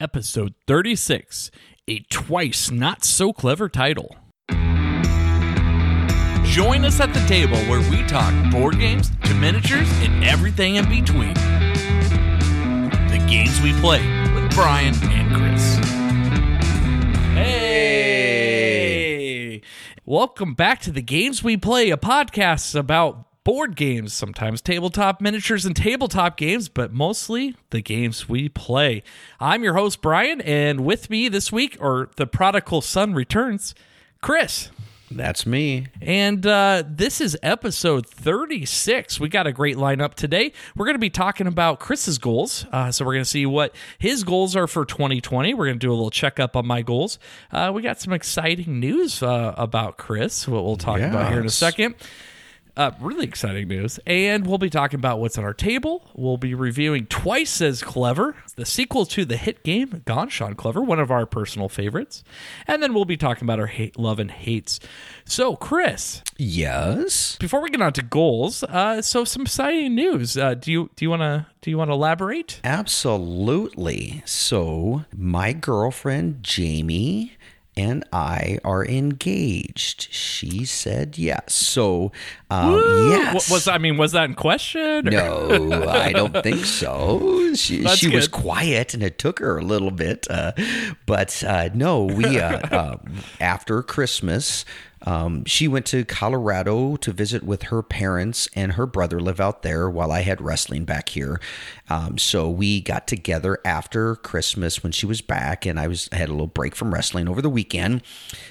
episode 36, a twice not so clever title. Join us at the table where we talk board games to miniatures and everything in between. The games we play with Brian and Chris. Hey! Welcome back to the Games We Play, a podcast about board games, sometimes tabletop miniatures and tabletop games, but mostly the games we play. I'm your host, Brian, and with me this week, or the prodigal son returns, Chris. That's me. And uh, this is episode 36. We got a great lineup today. We're going to be talking about Chris's goals. Uh, so, we're going to see what his goals are for 2020. We're going to do a little checkup on my goals. Uh, we got some exciting news uh, about Chris, what we'll talk about here in a second. Uh, really exciting news. And we'll be talking about what's on our table. We'll be reviewing Twice as Clever, the sequel to the hit game Ganz Schön Clever, one of our personal favorites. And then we'll be talking about our hate, love and hates. So, Chris, Yes. before we get on to goals, uh, so some exciting news. Uh, do you do you want to do you want to elaborate? Absolutely. So, my girlfriend Jamie and I are engaged. She said yes. So, um, Woo! yes. Wa- Was I mean was that in question? or- No, I don't think so. She, she was quiet, and it took her a little bit. Uh, but uh, no, we uh, uh, after Christmas, um, she went to Colorado to visit with her parents, and her brother live out there while I had wrestling back here. Um, so we got together after Christmas when she was back, and I was I had a little break from wrestling over the weekend.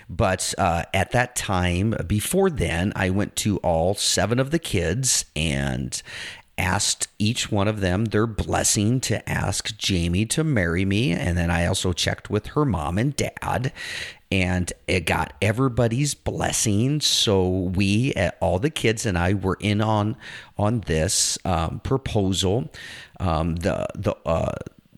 But uh, at that time, before then, I went to all seven of the kids and asked each one of them their blessing to ask Jamie to marry me. And then I also checked with her mom and dad. And it got everybody's blessing. So we, uh, all the kids and I, were in on on this um, proposal. Um, the the uh,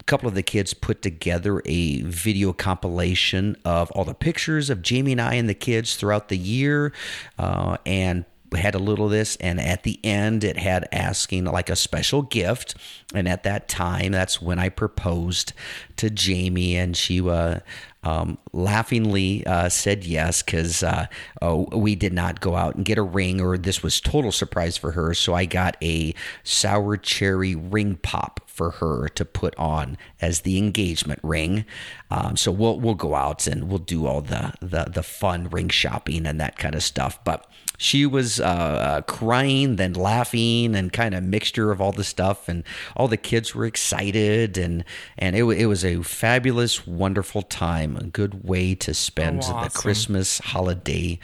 couple of the kids put together a video compilation of all the pictures of Jamie and I and the kids throughout the year, uh, and had a little of this. And at the end, it had asking like a special gift. And at that time, that's when I proposed to Jamie, and she uh, um, laughingly uh, said yes because uh, oh, we did not go out and get a ring, or this was total surprise for her. So I got a sour cherry ring pop for her to put on as the engagement ring. Um, so we'll we'll go out and we'll do all the the the fun ring shopping and that kind of stuff. But she was uh, uh, crying, then laughing, and kind of mixture of all the stuff, and all the kids were excited, and and it, it was a fabulous, wonderful time, a good way to spend Oh, the. Christmas holiday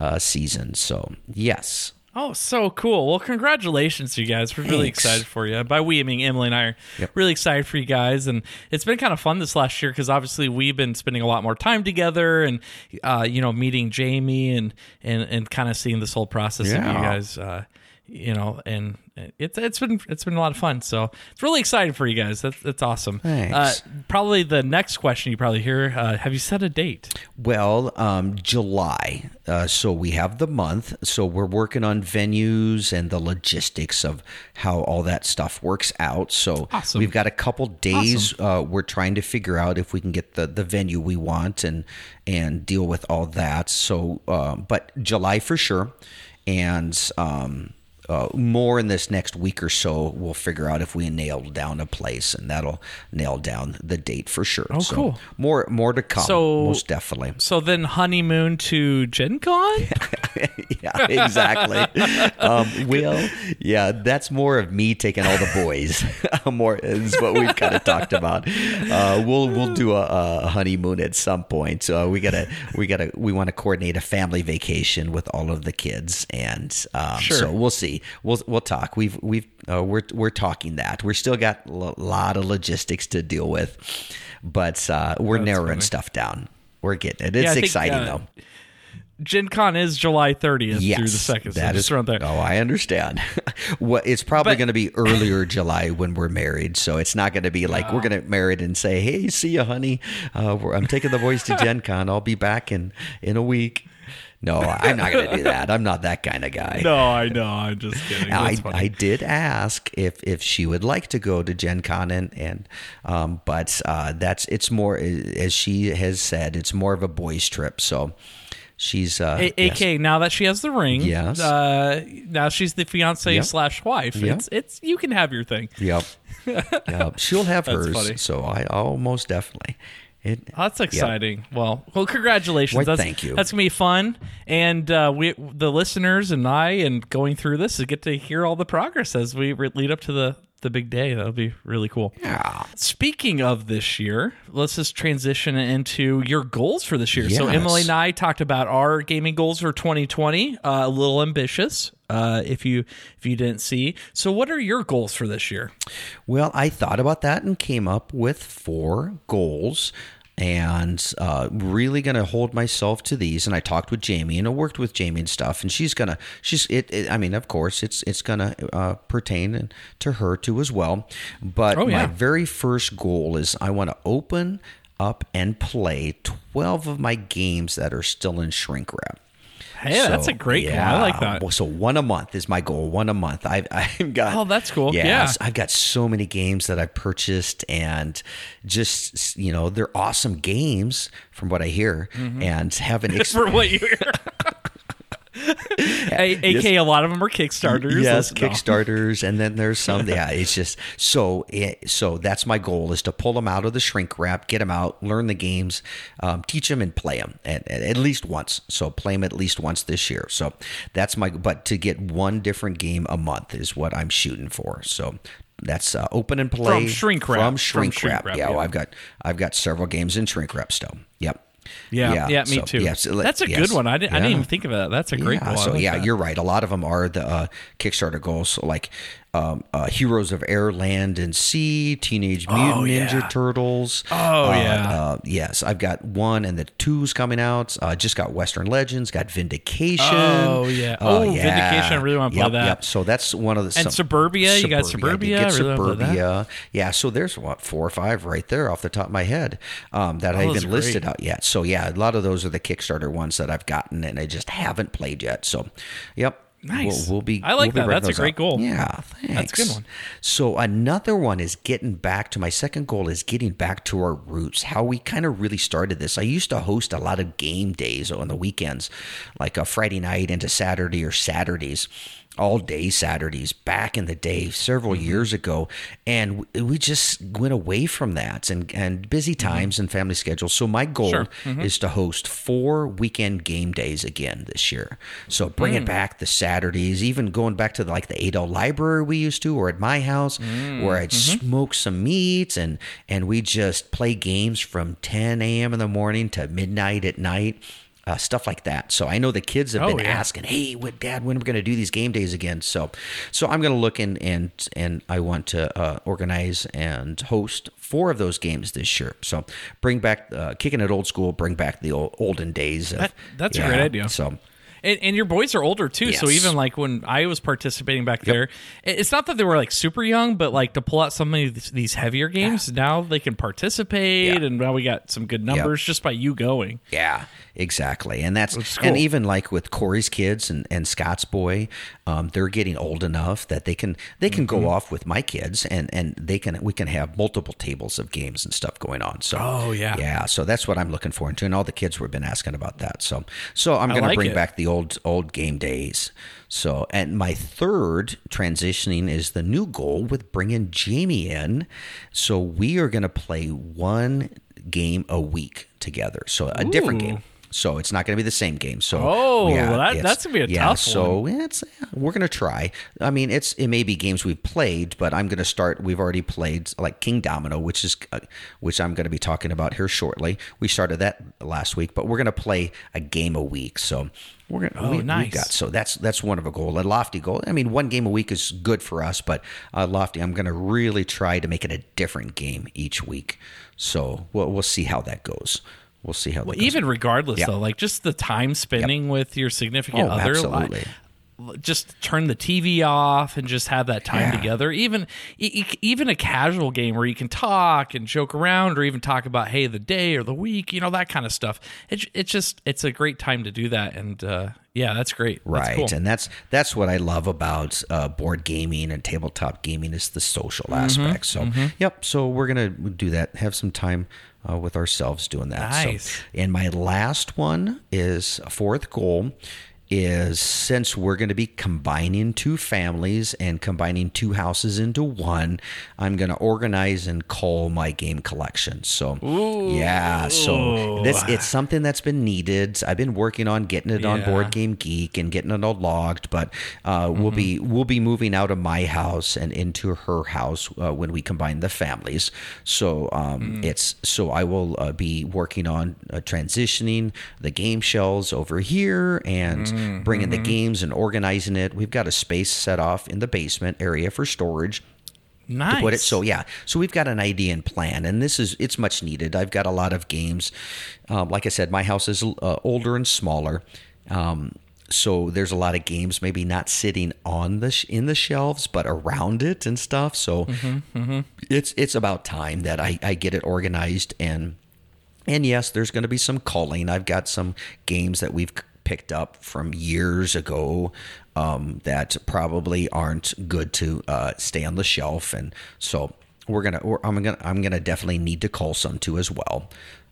uh, season. So yes, Oh, so cool. Well, congratulations, you guys. We're really Thanks. excited for you. By we, I mean Emily and I are really excited for you guys. And it's been kind of fun this last year because obviously we've been spending a lot more time together and, uh, you know, meeting Jamie and, and, and kind of seeing this whole process of you guys, uh, you know, and it's it's been it's been a lot of fun. So it's really exciting for you guys. That's that's awesome. Thanks. Uh, probably the next question you probably hear: uh, Have you set a date? Well, um, July. Uh, so we have the month. So we're working on venues and the logistics of how all that stuff works out. So Awesome. we've got a couple days. Uh, we're trying to figure out if we can get the, the venue we want and and deal with all that. So, uh, but July for sure, and. Um, uh, more in this next week or so, we'll figure out if we nail down a place, and that'll nail down the date for sure. Oh, cool. More, more to come. So- most definitely. So then honeymoon to Gen Con? yeah, exactly. um, Will, yeah, that's more of me taking all the boys. more is what we've kind of talked about. Uh, we'll we'll do a, a honeymoon at some point. So we gotta we gotta we want to coordinate a family vacation with all of the kids, and um, Sure. so we'll see. We'll we'll talk. We've we've uh, we're we're talking that. We're still got a lot of logistics to deal with, but uh, we're narrowing funny. stuff down. We're getting it. Yeah, It's I think, exciting uh, though. Gen Con is July 30th Yes, through the second. So that is- around there. Oh, I understand. well, it's probably going to be earlier July when we're married, so it's not going to be like we're going to get married and say, "Hey, see you, honey. Uh, I'm taking the boys to Gen Con. I'll be back in in a week." No, I'm not going to do that. I'm not that kind of guy. No, I know. I'm just kidding. I. I did ask if if she would like to go to Gen Con and, and um, but uh, that's it's more as she has said it's more of a boys trip. So she's uh, A- yes. AK, now that she has the ring, Yes. uh, now she's the fiance Yep. slash wife. Yep. It's it's you can have your thing. Yep. yep. She'll have That's hers. funny. So I almost definitely. It, Oh, that's exciting. Well, well, congratulations. That's, thank you. That's gonna be fun, and uh, we, the listeners, and I, and going through this, is get to hear all the progress as we lead up to the the big day. That'll be really cool. yeah. Speaking of this year, let's just transition into your goals for this year. So Emily and I talked about our gaming goals for 2020. Uh, a little ambitious, uh, if you if you didn't see. So, what are your goals for this year? Well, I thought about that and came up with four goals and uh, really going to hold myself to these. And I talked with Jamie and I worked with Jamie and stuff. And she's going to, she's, it, it, I mean, of course, it's, it's going to uh, pertain to her too as well. But Oh, yeah. my very first goal is I want to open up and play 12 of my games that are still in shrink wrap. Hey, that's a great goal. I like that. Well, So one a month is my goal. One a month. I've I've got. Oh, that's cool. Yes, Yeah. I've got so many games that I've purchased, and just you know, they're awesome games from what I hear, Mm-hmm. and haven't. Ex- For what you hear. A- AK, a lot of them are Kickstarters. Yes, Kickstarters, and then there's some. Yeah, it's just so. It, so that's my goal is to pull them out of the shrink wrap, get them out, learn the games, um, teach them, and play them at, at, at least once. So play them at least once this year. So that's my. But to get one different game a month is what I'm shooting for. So. That's uh, open and play From shrink wrap. From From shrink, shrink wrap. wrap, Yeah, yeah. well, I've got I've got several games in shrink wrap still. Yep. Yeah, yeah, me so- too. yes, That's a yes, good one. I didn't, I didn't even think of that. That's a great Yeah. I so yeah, that. you're right. A lot of them are the uh, Kickstarter goals, so like um, uh, Heroes of Air, Land, and Sea, Teenage Mutant Oh, yeah. Ninja Turtles. Oh, Uh, yeah. uh, yes, I've got one, and the two's coming out. Uh, just got Western Legends, got Vindication. Oh, yeah. Oh, Vindication, I really wanna play Yep, that. Yep. So that's one of the And Suburbia, you got Suburbia, I really play. Suburbia. Yeah. So there's what four or five right there off the top of my head um, that I Oh, those haven't listed out yet. So yeah, a lot of those are the Kickstarter ones that I've gotten and I just haven't played yet. So, yep. Nice. We'll, we'll be. I like we'll that. That's a great up. goal. Yeah, thanks. That's a good one. So another one is getting back to my second goal is getting back to our roots. How we kind of really started this. I used to host a lot of game days on the weekends, like a Friday night into Saturday or Saturdays. All day Saturdays back in the day, several Mm-hmm. years ago, and we- just went away from that and and busy times and family schedules. So my goal Mm-hmm. Is to host four weekend game days again this year. So bringing Mm. back the Saturdays, even going back to the, like the Adel Library we used to, or at my house, Mm. where I'd Mm-hmm. smoke some meats and and we just play games from 10 a.m. in the morning to midnight at night. Uh, stuff like that. So I know the kids have Oh, been yeah. asking, "Hey, what, Dad, when are we going to do these game days again?" So, so I'm going to look in and and I want to uh, organize and host four of those games this year. So bring back, uh, kicking it old school, bring back the old, olden days. Of, That- that's a great idea. So And, and your boys are older too, so even like when I was participating back there, it's not that they were like super young, but like to pull out some of these, heavier games, now they can participate, Yeah. and now we got some good numbers just by you going. Yeah, exactly. And that's That's and even like with Corey's kids and, and Scott's boy, um, they're getting old enough that they can they can Mm-hmm. go off with my kids and and they can we can have multiple tables of games and stuff going on. So Oh, yeah. yeah. So that's what I'm looking forward to, and all the kids have been asking about that. So so I'm going like to bring it. back the old old game days. So and my third transitioning is the new goal with bringing Jamie in. So we are going to play one game a week together. So a different game. So it's not going to be the same game. So Oh, well, that- that's gonna be a tough. yeah, tough So it's we're going to try. I mean, it's it may be games we've played, but I'm going to start. We've already played like King Domino, which is uh, which I'm going to be talking about here shortly. We started that last week, but we're going to play a game a week. So we're going. Oh, we, nice. We've got so that's that's one of a goal, a lofty goal. I mean, one game a week is good for us, but uh, lofty. I'm going to really try to make it a different game each week. So we'll we'll see how that goes. We'll see how goes. Even regardless, Yeah. though, like just the time spending with your significant Oh, other, absolutely. like, just turn the TV off and just have that time Yeah. together. Even e- even a casual game where you can talk and joke around, or even talk about hey the day or the week, you know that kind of stuff. It it's just it's a great time to do that, and uh, yeah, that's great. That's Right, cool. and that's that's what I love about uh, board gaming and tabletop gaming is the social Mm-hmm, aspect. So, yep. So we're gonna do that. Have some time uh, with ourselves doing that. So- and my last one is a fourth goal is since we're going to be combining two families and combining two houses into one, I'm going to organize and cull my game collection. So, yeah, so this it's something that's been needed. I've been working on getting it on Board Game Geek and getting it all logged, but uh, we'll be we'll be moving out of my house and into her house uh, when we combine the families. So um, it's so I will uh, be working on uh, transitioning the game shelves over here and bringing the games and organizing it. We've got a space set off in the basement area for storage nice. to put it. So yeah, so we've got an idea and plan, and this is it's much needed. I've got a lot of games. Um, like I said, my house is uh, older and smaller. Um, so there's a lot of games maybe not sitting on the sh- in the shelves but around it and stuff so it's it's about time that I, I get it organized and and yes there's going to be some culling i've got some games that we've picked up from years ago um, that probably aren't good to uh, stay on the shelf and so we're gonna we're, i'm gonna i'm gonna definitely need to call some too as well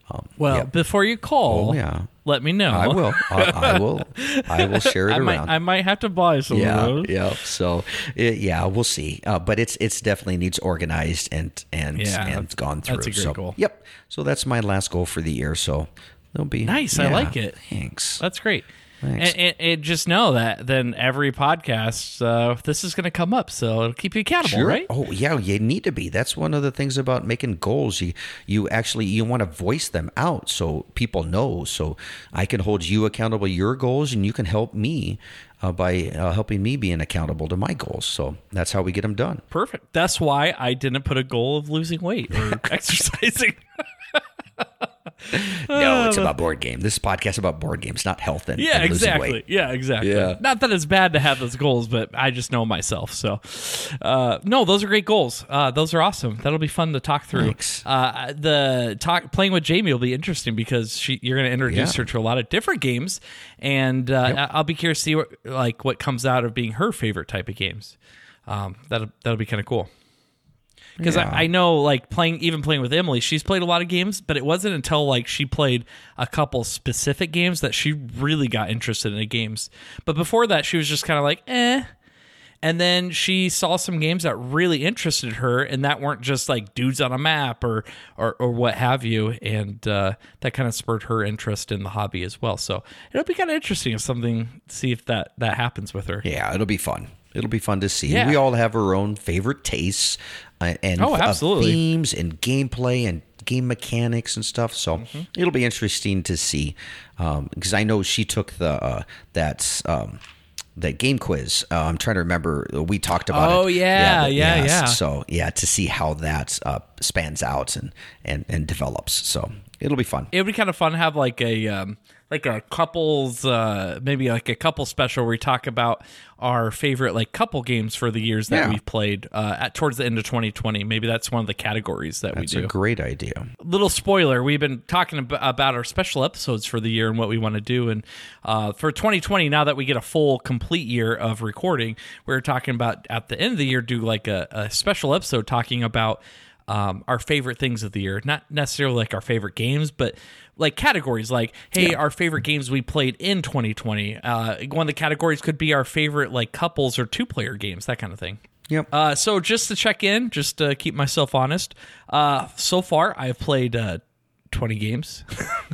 um, Well, before you call, Oh, yeah. let me know. i will I, I will i will share it I might around I might have to buy some yeah, of those. yeah. So, it, yeah, we'll see. Uh, but it's it's definitely needs organized and and Yeah, and gone through. that's a great so, goal. Yep. So that's my last goal for the year. So it'll be Nice, I like it. Thanks. That's great. Thanks. And, and, and just know that then every podcast, uh, this is going to come up, so it'll keep you accountable, Sure. right? Oh yeah, you need to be. That's one of the things about making goals. You you actually you want to voice them out so people know. So I can hold you accountable your goals, and you can help me uh, by uh, helping me being accountable to my goals. So that's how we get them done. Perfect. That's why I didn't put a goal of losing weight or exercising. No, it's about board game. This podcast is about board games, not health and, Uh, Yeah, and exactly. weight. Yeah, exactly. Yeah. Not that it's bad to have those goals, but I just know myself. So, uh, no, those are great goals. Uh, those are awesome. That'll be fun to talk through. Thanks. Uh, the talk playing with Jamie will be interesting because she you're going to introduce Yeah. her to a lot of different games, and uh, I- I'll be curious to see what like what comes out of being her favorite type of games. Um, that'll that'll be kind of cool. Because Yeah. I, I know, like playing, even playing with Emily, she's played a lot of games, but it wasn't until like she played a couple specific games that she really got interested in the games. But before that, she was just kind of like, eh. And then she saw some games that really interested her, and that weren't just like dudes on a map or or, or what have you. And uh, that kind of spurred her interest in the hobby as well. So it'll be kind of interesting if something see if that that happens with her. Yeah, it'll be fun. It'll be fun to see. Yeah. We all have our own favorite tastes uh, and Oh, uh, absolutely. themes and gameplay and game mechanics and stuff. So Mm-hmm. it'll be interesting to see because I know she took the uh, that. Um, that game quiz. Uh, I'm trying to remember. We talked about it. Oh, yeah, the- yeah, yes. yeah. So yeah, to see how that uh, spans out and, and and develops. So it'll be fun. it would be kind of fun to have like a um, like a couples uh, maybe like a couple special where we talk about our favorite like couple games for the years that Yeah. we've played uh, at towards the end of 2020 maybe that's one of the categories that It's we a do great idea. little spoiler we've been talking ab- about our special episodes for the year and what we want to do and uh, for 2020 now that we get a full complete year of recording we're talking about at the end of the year do like a, a special episode talking about um, our favorite things of the year not necessarily like our favorite games but like categories like hey our favorite games we played in 2020 uh, one of the categories could be our favorite like couples or two player games that kind of thing Yep. uh, so just to check in, just to keep myself honest, uh, so far I've played uh, 20 games.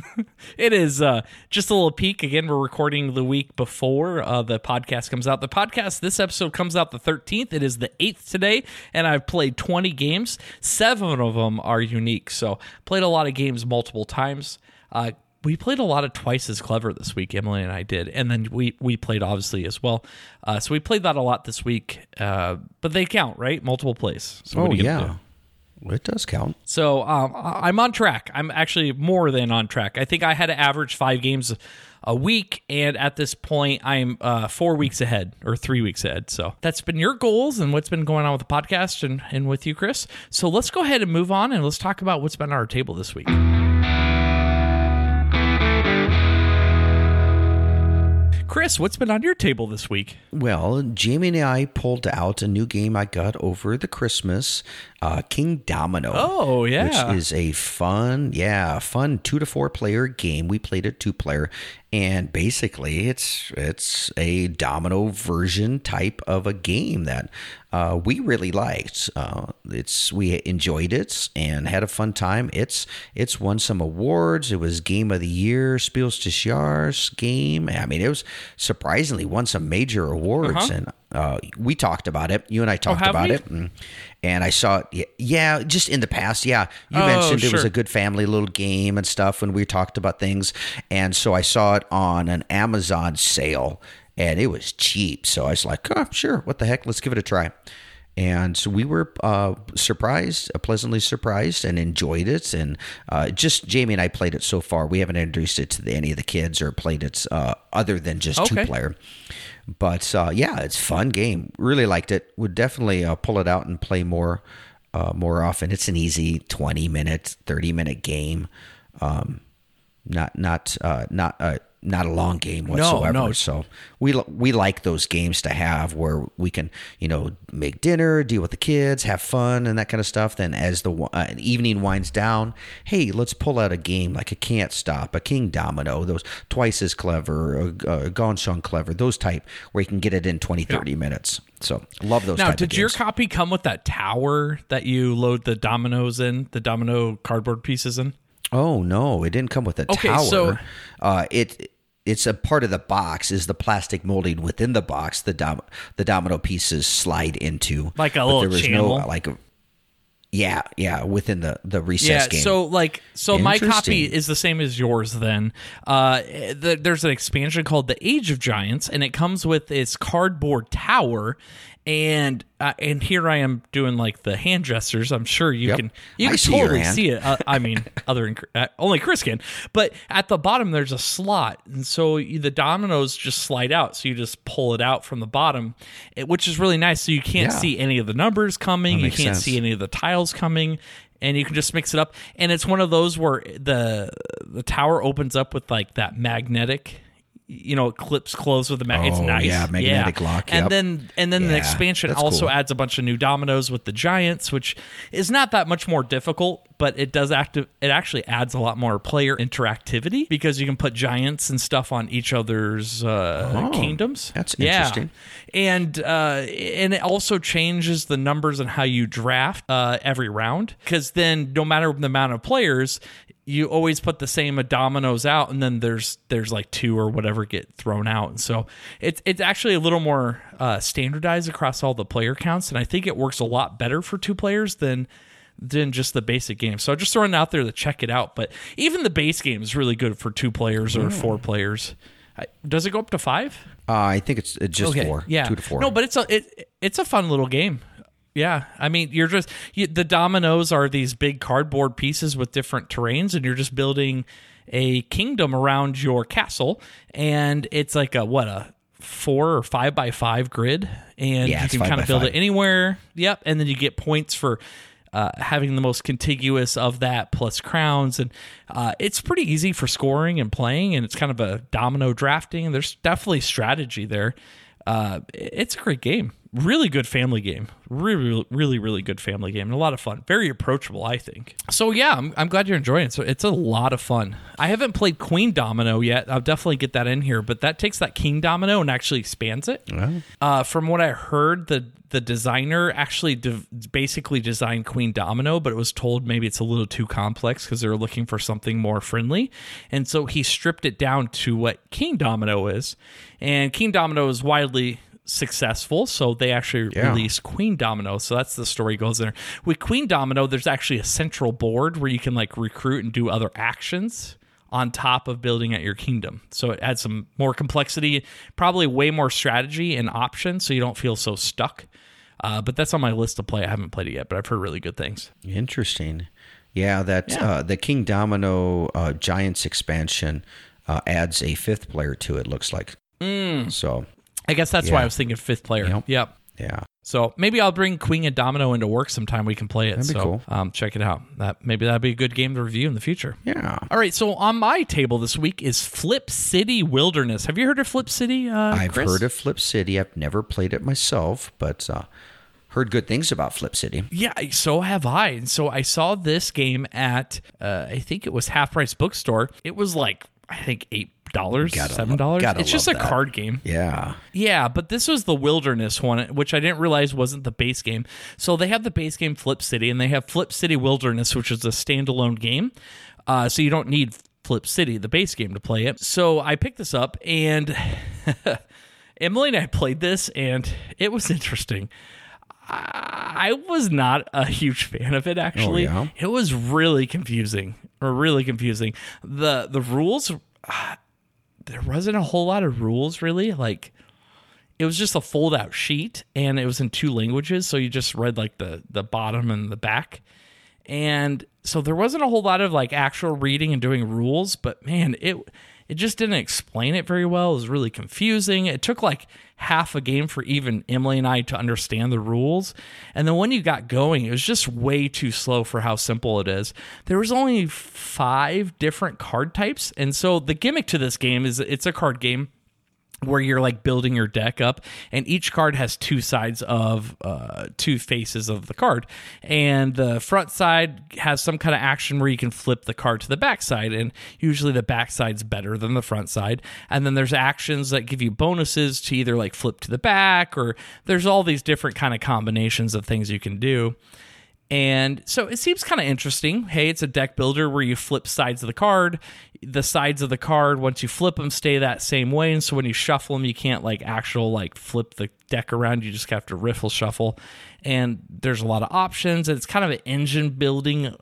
it is uh, just a little peek. Again, we're recording the week before uh, the podcast comes out. The podcast, this episode comes out the 13th. It is the 8th today, and I've played 20 games. Seven of them are unique. So played a lot of games multiple times. Uh, we played a lot of twice as clever this week emily and i did and then we we played obviously as well uh, so we played that a lot this week uh, but they count right multiple plays so oh gonna do? yeah. It does count. So um, I'm on track. I'm actually more than on track. I think I had to average five games a week. And at this point, I'm uh, four weeks ahead or three weeks ahead. So that's been your goals and what's been going on with the podcast and, and with you, Chris. So let's go ahead and move on and let's talk about what's been on our table this week. Chris, what's been on your table this week? Well, Jamie and I pulled out a new game I got over the Christmas, uh, King Domino. Oh, yeah. Which is a fun, yeah, fun two to four player game. We played it two player, and basically it's it's a domino version type of a game that uh, we really liked. Uh, it's we enjoyed it and had a fun time. It's it's won some awards. It was Game of the Year, Spiels des Jahres game. I mean, it was surprisingly won some major awards, Uh-huh. and uh, we talked about it. You and I talked have about we? it, and, and I saw it. Yeah, just in the past. Yeah, you Oh, mentioned it was a good family little game and stuff when we talked about things, and so I saw it on an Amazon sale, and it was cheap. So I was like, oh, sure, what the heck? Let's give it a try. And so we were uh, surprised, uh, pleasantly surprised, and enjoyed it. And uh, just Jamie and I played it so far. We haven't introduced it to any of the kids or played it uh, other than just Okay. two player. But uh, yeah, it's fun game. Really liked it. Would definitely uh, pull it out and play more, uh, more often. It's an easy twenty minute, thirty minute game. Um, not not uh, not uh, not a long game whatsoever. no. no. So we we like those games to have where we can you know make dinner, deal with the kids, have fun, and that kind of stuff. Then as the uh, evening winds down, hey, let's pull out a game like a Can't Stop, a King Domino, those twice as clever, a, a Ganz Schön clever, those type where you can get it in 20, 30 minutes. So love those. Now, did your copy come with that tower that you load the dominoes in, the domino cardboard pieces in? Oh no, it didn't come with a Okay, tower. so- uh, it it's a part of the box is the plastic molding within the box. The dom- the domino pieces slide into Like a but little there was channel? no like a yeah yeah within the the recess Yeah, game. so like, so my copy is the same as yours. Then, uh, the, there's an expansion called the Age of Giants, and it comes with its cardboard tower. And uh, and here I am doing like the hand gestures. I'm sure you Yep. can you I can see totally see it. Uh, I mean, other than uh, only Chris can. But at the bottom there's a slot, and so you, the dominoes just slide out. So you just pull it out from the bottom, it, which is really nice. So you can't Yeah. see any of the numbers coming. You can't sense. see any of the tiles coming and you can just mix it up and it's one of those where the the tower opens up with like that magnetic you know it clips closed with the it's Oh, nice yeah, magnetic lock, and then and then the expansion also cool. adds a bunch of new dominoes with the giants which is not that much more difficult but it does active it actually adds a lot more player interactivity because you can put giants and stuff on each other's uh, Oh, kingdoms that's Yeah. interesting. and uh, and it also changes the numbers and how you draft uh, every round because then no matter the amount of players you always put the same dominoes out and then there's there's like two or whatever get thrown out. And so it's it's actually a little more uh, standardized across all the player counts and i think it works a lot better for two players than than just the basic game. So I'll just throwing it out there to check it out but even the base game is really good for two players or four players. Does it go up to five? Uh, I think it's just four, yeah, two to four. No, but it's a it, it's a fun little game. Yeah, I mean, you're just you, the dominoes are these big cardboard pieces with different terrains, and you're just building a kingdom around your castle, and it's like a what a four or five by five grid, and Yeah, you can kind of build five. it anywhere. Yep, and then you get points for. Uh, having the most contiguous of that plus crowns and uh, it's pretty easy for scoring and playing and it's kind of a domino drafting there's definitely strategy there uh, it's a great game really good family game. Really really really good family game and a lot of fun. Very approachable i think. So yeah i'm, I'm glad you're enjoying it. So it's a lot of fun. I haven't played queen domino yet. I'll definitely get that in here but that takes that king domino and actually expands it. Uh, from what i heard the the designer actually de- basically designed queen domino but it was told maybe it's a little too complex because they were looking for something more friendly. And so he stripped it down to what king domino is. And king domino is widely successful so they actually Yeah. released queen domino so that's the story goes there with queen domino there's actually a central board where you can like recruit and do other actions on top of building out your kingdom so it adds some more complexity probably way more strategy and options so you don't feel so stuck uh, but that's on my list to play i haven't played it yet but i've heard really good things Interesting. Yeah, that Yeah. Uh, the King Domino uh, Giants expansion. uh, adds a fifth player to it. Looks like. So I guess that's why I was thinking fifth player. Yep. Yep. yeah, So maybe I'll bring Queen and Domino into work sometime. We can play it. That'd be so cool. um, check it out. That maybe that'd be a good game to review in the future. yeah. All right. So on my table this week is Flip City Wilderness. Have you heard of Flip City? Uh, I've Chris? heard of Flip City. I've never played it myself, but uh, heard good things about Flip City. Yeah, so have I. And so I saw this game at uh, I think it was Half Price Bookstore. It was like I think eight dollars, seven dollars. It's just a that. card game. Yeah. Yeah, but this was the Wilderness one, which I didn't realize wasn't the base game. So they have the base game Flip City, and they have Flip City Wilderness, which is a standalone game. Uh, so you don't need Flip City, the base game, to play it. So I picked this up, and Emily and I played this, and it was interesting. I was not a huge fan of it actually. yeah? It was really confusing. Or really confusing. The the rules there wasn't a whole lot of rules really. Like it was just a fold out sheet and it was in two languages, so you just read like the the bottom and the back. And so there wasn't a whole lot of like actual reading and doing rules, but man, it it just didn't explain it very well. It was really confusing. It took like half a game for even Emily and I to understand the rules. And then when you got going, it was just way too slow for how simple it is. There was only 5 different card types, and so the gimmick to this game is it's a card game where you're like building your deck up and each card has two sides of uh, two faces of the card. And the front side has some kind of action where you can flip the card to the back side and usually the back side's better than the front side. And then there's actions that give you bonuses to either like flip to the back or there's all these different kind of combinations of things you can do and so it seems kind of interesting. Hey, it's a deck builder where you flip sides of the card. The sides of the card, once you flip them, stay that same way. And so when you shuffle them, you can't like actual like flip the deck around. You just have to riffle shuffle. And there's a lot of options. And it's kind of an engine building,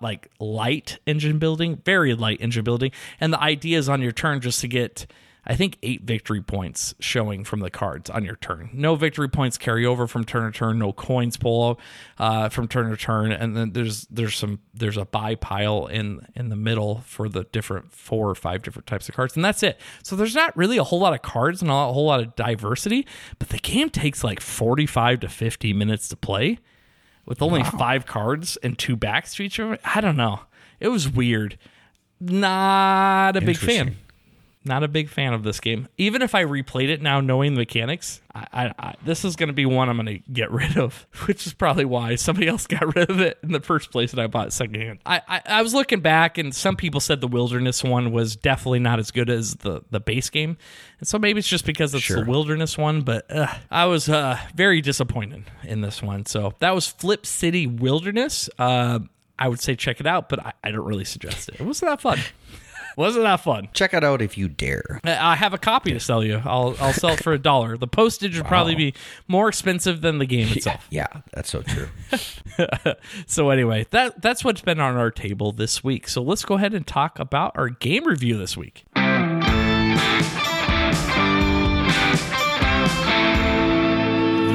like light engine building, very light engine building. And the idea is on your turn just to get I think eight victory points showing from the cards on your turn. No victory points carry over from turn to turn. No coins pull uh, from turn to turn, and then there's there's some there's a buy pile in in the middle for the different four or five different types of cards, and that's it. So there's not really a whole lot of cards and a whole lot of diversity, but the game takes like 45 to 50 minutes to play with only five cards and two backs to each other. I don't know. It was weird. Not a big fan. Not a big fan of this game. Even if I replayed it now, knowing the mechanics, I, I, I this is going to be one I'm going to get rid of, which is probably why somebody else got rid of it in the first place and I bought it secondhand. I, I, I was looking back, and some people said the Wilderness one was definitely not as good as the, the base game, and so maybe it's just because it's Sure. the Wilderness one. But uh, I was uh, very disappointed in this one. So that was Flip City Wilderness. Uh, I would say check it out, but I, I don't really suggest it. It wasn't that fun. wasn't that fun. Check it out if you dare. I have a copy to sell you. I'll I'll sell it for a dollar. The postage would probably be more expensive than the game itself. Yeah, that's so true. So anyway, that that's what's been on our table this week. So let's go ahead and talk about our game review this week.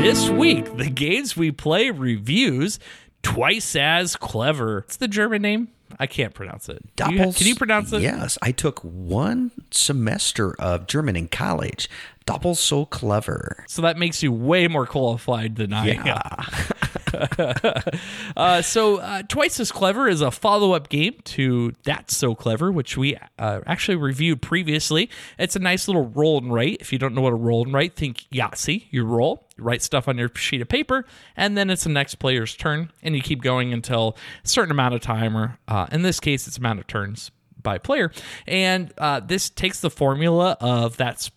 This week, the games we play reviews twice as clever. What's the German name? I can't pronounce it. Do you- can you pronounce it? Yes, I took one semester of German in college. Doppel so clever. So that makes you way more qualified than I am. Yeah. Uh, so, uh, Twice as Clever is a follow up game to That's So Clever, which we uh, actually reviewed previously. It's a nice little roll and write. If you don't know what a roll and write, think Yahtzee. You roll, write stuff on your sheet of paper, and then it's the next player's turn, and you keep going until a certain amount of time, or uh, in this case, it's amount of turns by player. And uh, this takes the formula of That's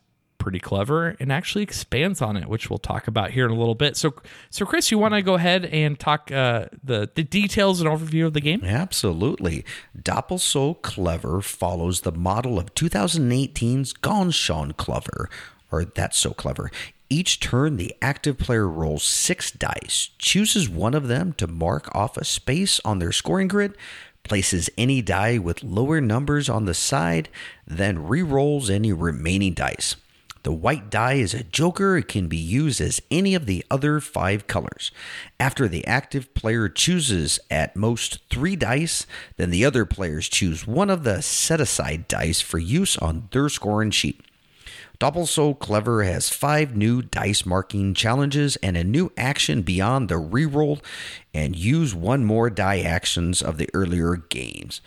pretty clever and actually expands on it, which we'll talk about here in a little bit. So, so Chris, you want to go ahead and talk uh, the the details and overview of the game? Absolutely. Doppel so clever follows the model of 2018's Ganz Schön Clever, or That's So Clever. Each turn, the active player rolls six dice, chooses one of them to mark off a space on their scoring grid, places any die with lower numbers on the side, then re rolls any remaining dice. The white die is a joker. It can be used as any of the other five colors. After the active player chooses at most three dice, then the other players choose one of the set aside dice for use on their scoring sheet. Double So Clever has five new dice marking challenges and a new action beyond the reroll and use one more die actions of the earlier games.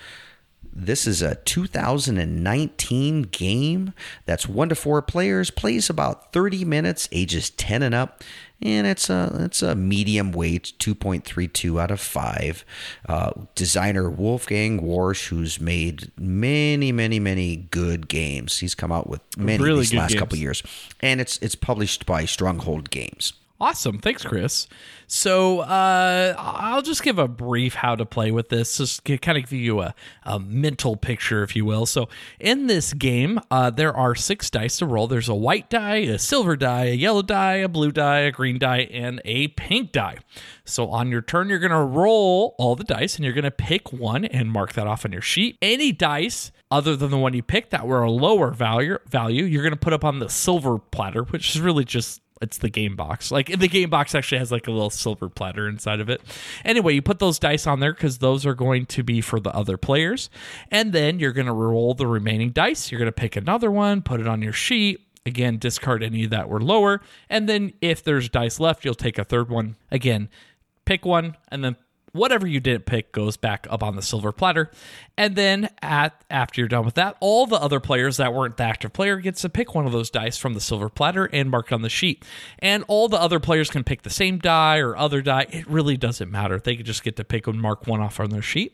This is a 2019 game that's one to four players, plays about 30 minutes, ages 10 and up, and it's a it's a medium weight, 2.32 out of five. Uh, designer Wolfgang Warsch, who's made many, many, many good games. He's come out with many Really these last games. couple years, and it's it's published by Stronghold Games. Awesome. Thanks, Chris. So uh, I'll just give a brief how to play with this, just kind of give you a, a mental picture, if you will. So in this game, uh, there are six dice to roll. There's a white die, a silver die, a yellow die, a blue die, a green die, and a pink die. So on your turn, you're going to roll all the dice, and you're going to pick one and mark that off on your sheet. Any dice other than the one you picked that were a lower value, value you're going to put up on the silver platter, which is really just it's the game box. Like the game box actually has like a little silver platter inside of it. Anyway, you put those dice on there because those are going to be for the other players. And then you're going to roll the remaining dice. You're going to pick another one, put it on your sheet. Again, discard any that were lower. And then if there's dice left, you'll take a third one. Again, pick one and then whatever you didn't pick goes back up on the silver platter. And then at after you're done with that all the other players that weren't the active player gets to pick one of those dice from the silver platter and mark it on the sheet. And all the other players can pick the same die or other die. It really doesn't matter. They just get to pick and mark one off on their sheet.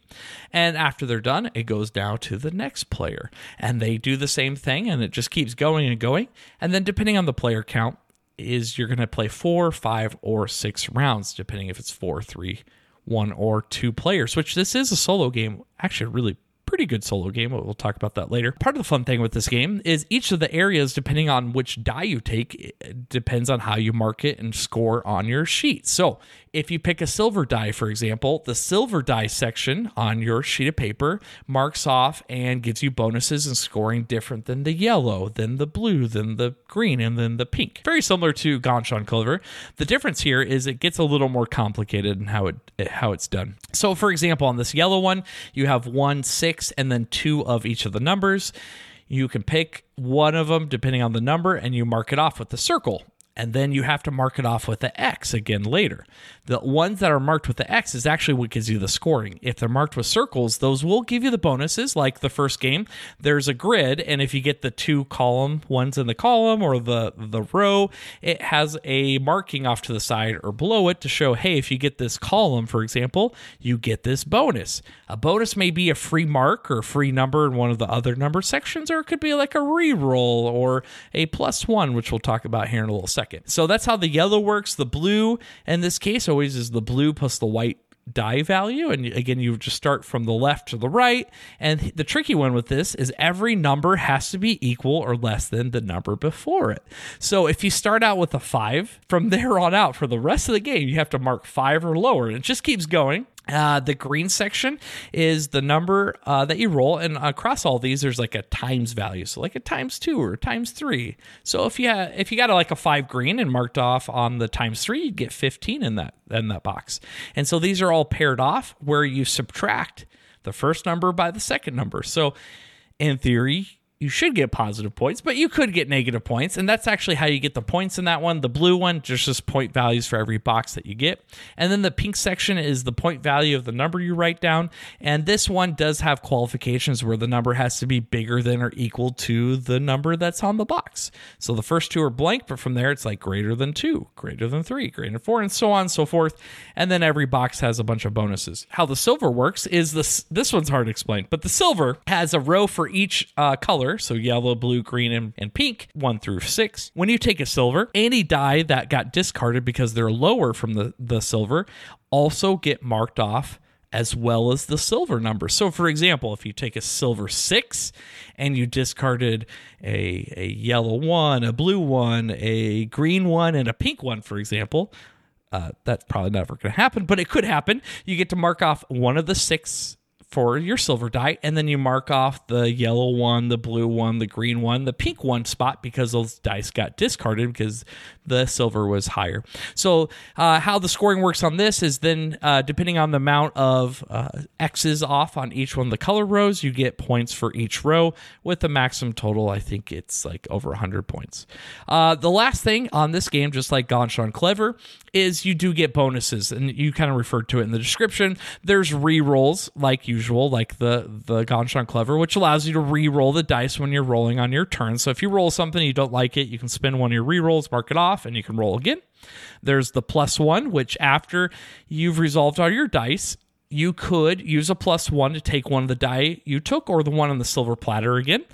And after they're done it goes down to the next player. And they do the same thing and it just keeps going and going. And then depending on the player count is you're going to play four, five, or six rounds, depending if it's four, three, one, or two players, which this is a solo game. Actually, really pretty good solo game. We'll talk about that later. Part of the fun thing with this game is each of the areas, depending on which die you take, depends on how you mark it and score on your sheet. So if you pick a silver die, for example, the silver die section on your sheet of paper marks off and gives you bonuses and scoring different than the yellow, than the blue, than the green, and then the pink. Very similar to Ganz Schön Clever. The difference here is it gets a little more complicated in how it how it's done. So, for example, on this yellow one, you have one, six, and then two of each of the numbers. You can pick one of them depending on the number, and you mark it off with the circle and then you have to mark it off with the X again later. The ones that are marked with the X is actually what gives you the scoring. If they're marked with circles, those will give you the bonuses, like the first game. There's a grid, and if you get the two column ones in the column or the, the row, it has a marking off to the side or below it to show, hey, if you get this column, for example, you get this bonus. A bonus may be a free mark or a free number in one of the other number sections, or it could be like a re-roll or a plus one, which we'll talk about here in a little second. So that's how the yellow works. The blue in this case always is the blue plus the white die value. And again you just start from the left to the right. And the tricky one with this is every number has to be equal or less than the number before it. So if you start out with a five from there on out for the rest of the game you have to mark five or lower. And it just keeps going uh, the green section is the number uh, that you roll, and across all these, there's like a times value, so like a times two or times three. So if you ha- if you got a, like a five green and marked off on the times three, you'd get 15 in that in that box. And so these are all paired off, where you subtract the first number by the second number. So in theory, you should get positive points, but you could get negative points. And that's actually how you get the points in that one. The blue one, just just point values for every box that you get. And then the pink section is the point value of the number you write down. And this one does have qualifications where the number has to be bigger than or equal to the number that's on the box. So the first two are blank, but from there it's like greater than two, greater than three, greater than four, and so on and so forth. And then every box has a bunch of bonuses. How the silver works is this this one's hard to explain, but the silver has a row for each uh, color so yellow, blue, green, and, and pink, one through six. When you take a silver, any die that got discarded because they're lower from the, the silver also get marked off as well as the silver number. So, for example, if you take a silver six and you discarded a, a yellow one, a blue one, a green one, and a pink one, for example, uh, that's probably never going to happen, but it could happen. You get to mark off one of the six for your silver die, and then you mark off the yellow one, the blue one, the green one, the pink one spot because those dice got discarded because the silver was higher. So, uh, how the scoring works on this is then uh, depending on the amount of uh, X's off on each one of the color rows, you get points for each row with a maximum total. I think it's like over 100 points. Uh, the last thing on this game, just like Ganz Schön Clever, is you do get bonuses, and you kind of referred to it in the description. There's re rolls like usual, like the the Ganz Schön Clever, which allows you to re roll the dice when you're rolling on your turn. So if you roll something you don't like it, you can spin one of your re rolls, mark it off, and you can roll again. There's the plus one, which after you've resolved all your dice, you could use a plus one to take one of the die you took or the one on the silver platter again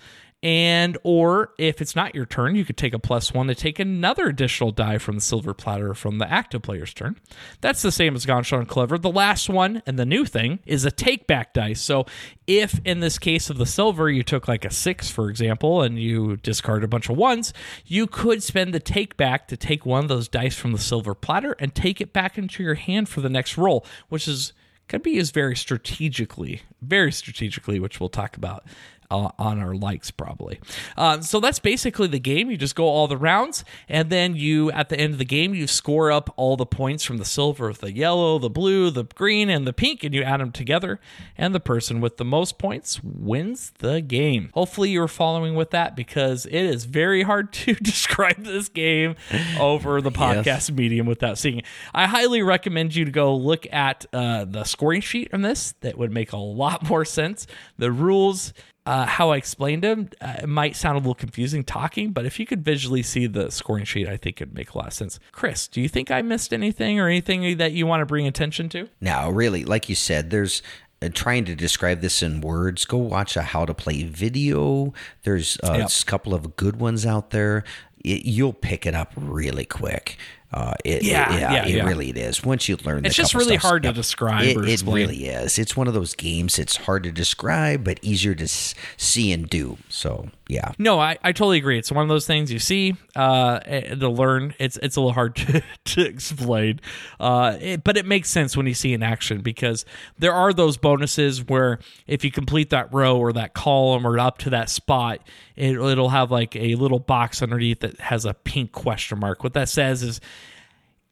and or if it's not your turn you could take a plus one to take another additional die from the silver platter from the active player's turn. That's the same as Ganz Schön Clever. The last one and the new thing is a take back dice so if in this case of the silver you took like a six for example and you discard a bunch of ones you could spend the take back to take one of those dice from the silver platter and take it back into your hand for the next roll which is could be used very strategically, very strategically, which we'll talk about uh, on our likes probably. Uh, so that's basically the game. You just go all the rounds, and then you at the end of the game you score up all the points from the silver, the yellow, the blue, the green, and the pink, and you add them together, and the person with the most points wins the game. Hopefully you're following with that because it is very hard to describe this game over the podcast yes. medium without seeing it. I highly recommend you to go look at uh, the scoring sheet on this. That would make a lot more sense. The rules uh, how I explained them uh, it might sound a little confusing talking, but if you could visually see the scoring sheet, I think it'd make a lot of sense. Chris, do you think I missed anything or anything that you want to bring attention to? No, really. Like you said, there's uh, trying to describe this in words, go watch a how to play video. There's uh, yep. a couple of good ones out there. It, you'll pick it up really quick. Uh, it, yeah, it, yeah, yeah, it yeah. really it is. Once you learn, it's just really hard to describe. It, it, really is. It's one of those games. It's hard to describe, but easier to see and do. So yeah. No, I, I totally agree. It's one of those things you see uh, to learn. It's it's a little hard to, to explain, uh, it, but it makes sense when you see in action because there are those bonuses where if you complete that row or that column or up to that spot, it, it'll have like a little box underneath that has a pink question mark. What that says is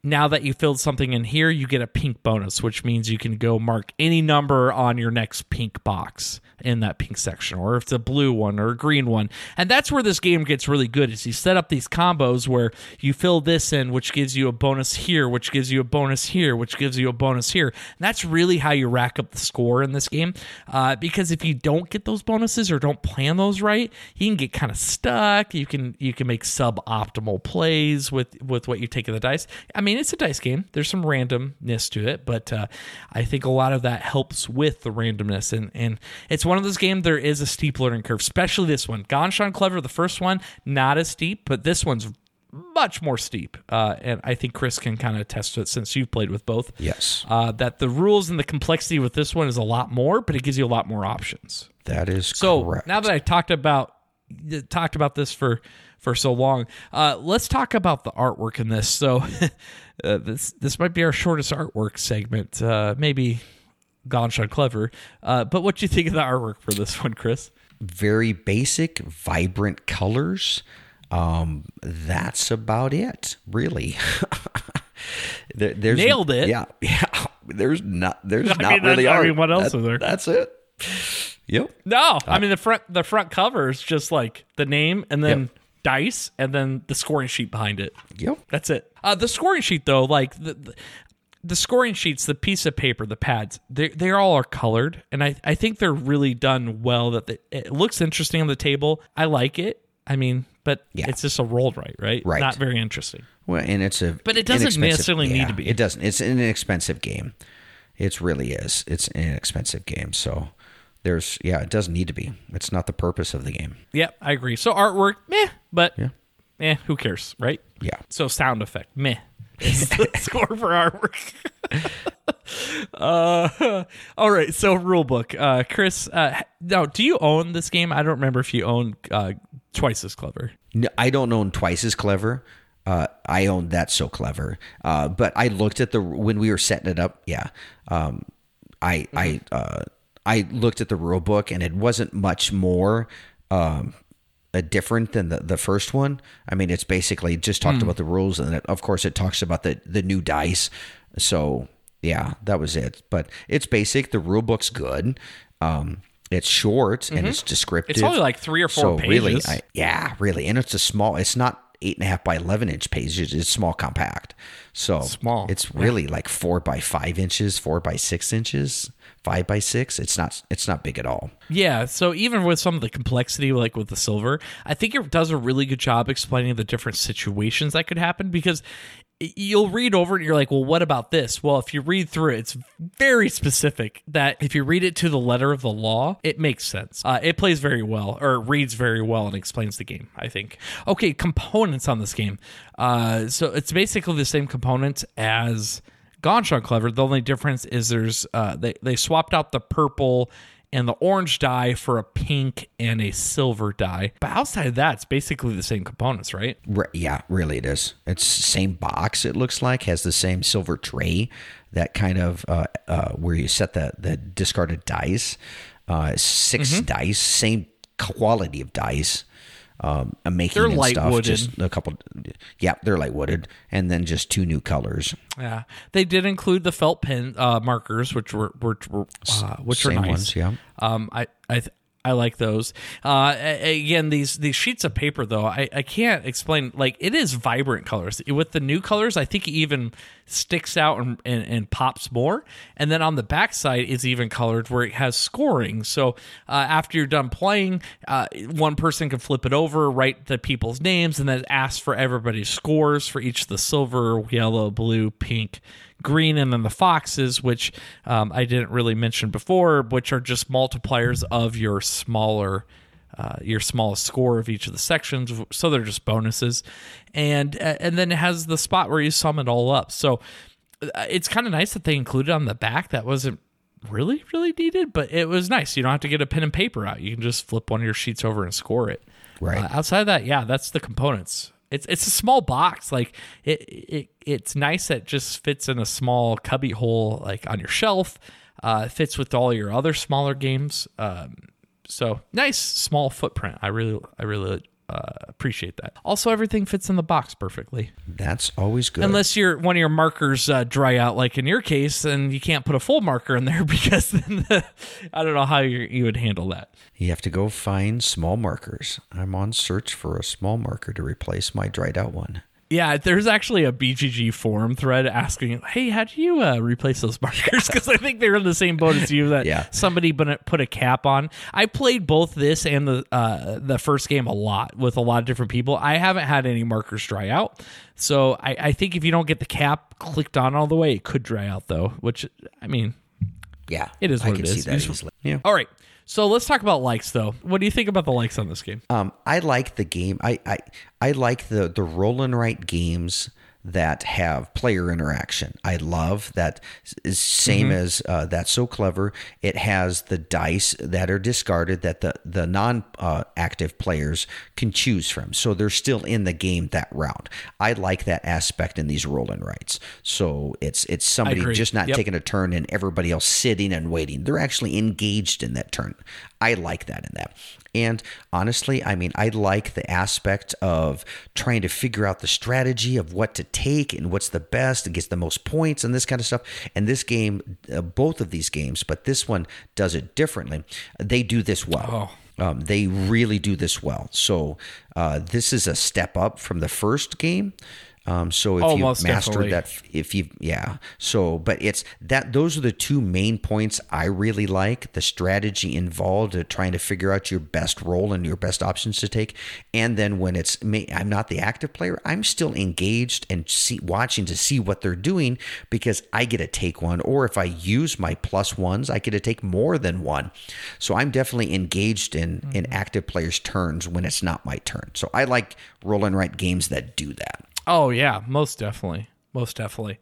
now that you filled something in here, you get a pink bonus, which means you can go mark any number on your next pink box in that pink section, or if it's a blue one or a green one. And that's where this game gets really good is you set up these combos where you fill this in, which gives you a bonus here, which gives you a bonus here, which gives you a bonus here. And that's really how you rack up the score in this game. Uh, because if you don't get those bonuses or don't plan those right, you can get kind of stuck. You can you can make suboptimal plays with with what you take in the dice. I mean, it's a dice game. There's some randomness to it, but uh, I think a lot of that helps with the randomness and and it's one of those games there is a steep learning curve, especially this one. Ganz Schön Clever, the first one, not as steep, but this one's much more steep. Uh, and I think Chris can kind of attest to it since you've played with both. Yes. Uh, that the rules and the complexity with this one is a lot more, but it gives you a lot more options. That is correct. so. Correct. Now that I talked about talked about this for for so long, uh, let's talk about the artwork in this. So uh, this this might be our shortest artwork segment. Uh, maybe Ganz Schön clever. Uh, but what do you think of the artwork for this one, Chris? Very basic, vibrant colors. Um, that's about it, really. there, there's, Nailed it. Yeah, yeah. There's not. There's I not mean, really art. I mean, what else that, is there? That's it. Yep. No, I mean the front the front cover is just like the name and then yep. dice and then the scoring sheet behind it. Yep. That's it. Uh, the scoring sheet though, like the, the the scoring sheets, the piece of paper, the pads, they they all are colored, and I I think they're really done well. That they, it looks interesting on the table. I like it. I mean, but yeah. it's just a rolled right, right? Right. Not very interesting. Well, and it's a but it doesn't necessarily yeah, need to be. It doesn't. It's an inexpensive game. It really is. It's an inexpensive game. So there's yeah, it doesn't need to be. It's not the purpose of the game. Yep, I agree. So artwork, meh, but yeah. eh, who cares, right? Yeah. So sound effect, meh is the score for artwork. uh, all right, so rule book. Uh, Chris, uh, now do you own this game? I don't remember if you own uh, twice as clever. No, I don't own twice as clever. Uh, I own that so clever. Uh, but I looked at the when we were setting it up. Yeah, um, I mm-hmm. I uh, I looked at the rule book and it wasn't much more um, uh, different than the, the first one. I mean, it's basically just talked about the rules, and it, of course, it talks about the the new dice. So yeah, that was it. But it's basic. The rule book's good. Um, it's short and it's descriptive. It's only like three or four so really, pages. I, yeah, really, and it's a small. It's not eight and a half by eleven inch pages. It's small, compact. So Small, It's really like four by five inches, four by six inches, five by six. It's not. It's not big at all. Yeah, so even with some of the complexity, like with the silver, I think it does a really good job explaining the different situations that could happen because you'll read over it and you're like, well, what about this? Well, if you read through it, it's very specific that if you read it to the letter of the law, it makes sense. Uh, it plays very well or reads very well and explains the game, I think. Okay, components on this game. Uh, so it's basically the same components as Ganz Schön Clever. The only difference is there's uh, they they swapped out the purple and the orange dye for a pink and a silver dye. But outside of that, it's basically the same components, right? Yeah, really, it is. It's same box. It looks like has the same silver tray. That kind of uh, uh, where you set the the discarded dice. Uh, 6 Mm-hmm. dice, same quality of dice. Um, a making They're and light stuff. wooded. Just a couple. Yeah, they're light wooded, and then just two new colors. Yeah, they did include the felt pen uh, markers, which were, were, were uh, which are nice. ones, yeah. Um, I I I like those. Uh, again, these these sheets of paper though, I, I can't explain. Like it is vibrant colors. With the new colors, I think it even sticks out and, and, and pops more. And then on the back side is even colored where it has scoring. So uh, after you're done playing, uh, one person can flip it over, write the people's names, and then ask for everybody's scores for each of the silver, yellow, blue, pink, green, and then the foxes, which um, I didn't really mention before, which are just multipliers of your smaller. Uh, your smallest score of each of the sections, so they're just bonuses, and uh, and then it has the spot where you sum it all up. So uh, it's kind of nice that they included on the back. That wasn't really really needed, but it was nice. You don't have to get a pen and paper out. You can just flip one of your sheets over and score it. Right. Uh, outside of that, yeah, that's the components. It's it's a small box. Like it, it it's nice that it just fits in a small cubby hole like on your shelf. Uh, it fits with all your other smaller games. Um, so nice small footprint. I really I really uh, appreciate that. Also, everything fits in the box perfectly. That's always good. Unless your one of your markers uh, dry out, like in your case, and you can't put a full marker in there because then the, I don't know how you, you would handle that. you have to go find small markers. I'm on search for a small marker to replace my dried out one. Yeah, there's actually a BGG forum thread asking, "Hey, how do you uh, replace those markers?" Because I think they're in the same boat as you. That Yeah. somebody put put a cap on. I played both this and the uh, the first game a lot with a lot of different people. I haven't had any markers dry out, so I, I think if you don't get the cap clicked on all the way, it could dry out though. Which I mean, Yeah, It is I can it see that easily. Yeah. all right. So let's talk about likes though. What do you think about the likes on this game? Um, I like the game. I, I I like the the roll and write games that have player interaction. I love that. Same as uh, that's so clever. It has the dice that are discarded that the the non uh, active players can choose from. So they're still in the game that round. I like that aspect in these roll and writes. So it's it's somebody just not Yep. taking a turn and everybody else sitting and waiting. They're actually engaged in that turn. I like that in that. And honestly, I mean, I like the aspect of trying to figure out the strategy of what to take and what's the best and gets the most points and this kind of stuff. And this game, uh, both of these games, but this one does it differently. They do this well. Um, they really do this well. So uh, this is a step up from the first game. Um, so if Oh, you've mastered definitely. that if you yeah. So but it's that those are the two main points i really like the strategy involved of trying to figure out your best role and your best options to take. And then when it's me i'm not the active player i'm still engaged and see, watching to see what they're doing because i get to take one. Or if i use my plus ones i get to take more than one. So i'm definitely engaged in in active players turns when it's not my turn. So i like roll and write games that do that Oh yeah, most definitely, most definitely.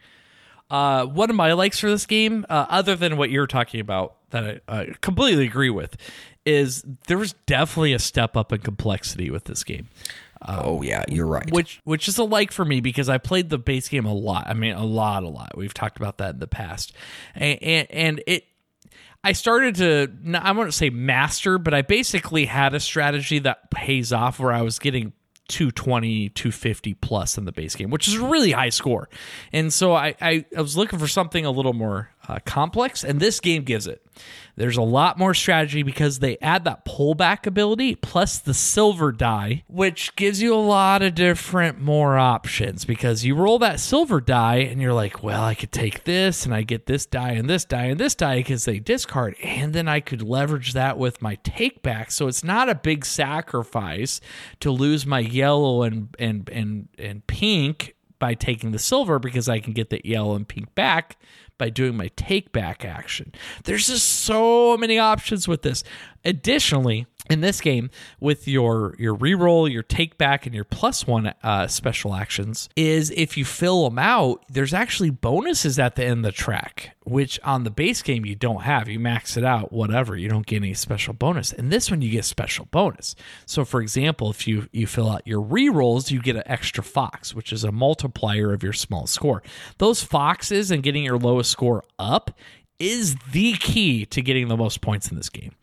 Uh, one of my likes for this game, uh, other than what you're talking about, that I uh, completely agree with, is there was definitely a step up in complexity with this game, oh yeah you're right which which is a like for me because I played the base game a lot. I mean, a lot, a lot. We've talked about that in the past, and and, and it. I started to, I wouldn't say master, but I basically had a strategy that pays off where I was getting 220, 250 plus in the base game, which is a really high score. And so I, I, I was looking for something a little more uh, complex, and this game gives it. There's a lot more strategy because they add that pullback ability plus the silver die, which gives you a lot of different more options because you roll that silver die and you're like, well, I could take this and I get this die and this die and this die because they discard, and then I could leverage that with my take back. So it's not a big sacrifice to lose my yellow and and and and pink by taking the silver because I can get the yellow and pink back by doing my take back action. There's just so many options with this. Additionally, in this game, with your your reroll, your take back, and your plus one uh, special actions, is if you fill them out, there's actually bonuses at the end of the track, which on the base game you don't have. You max it out, whatever. You don't get any special bonus. And this one you get special bonus. So, for example, if you you fill out your rerolls, you get an extra fox, which is a multiplier of your small score. Those foxes and getting your lowest score up is the key to getting the most points in this game.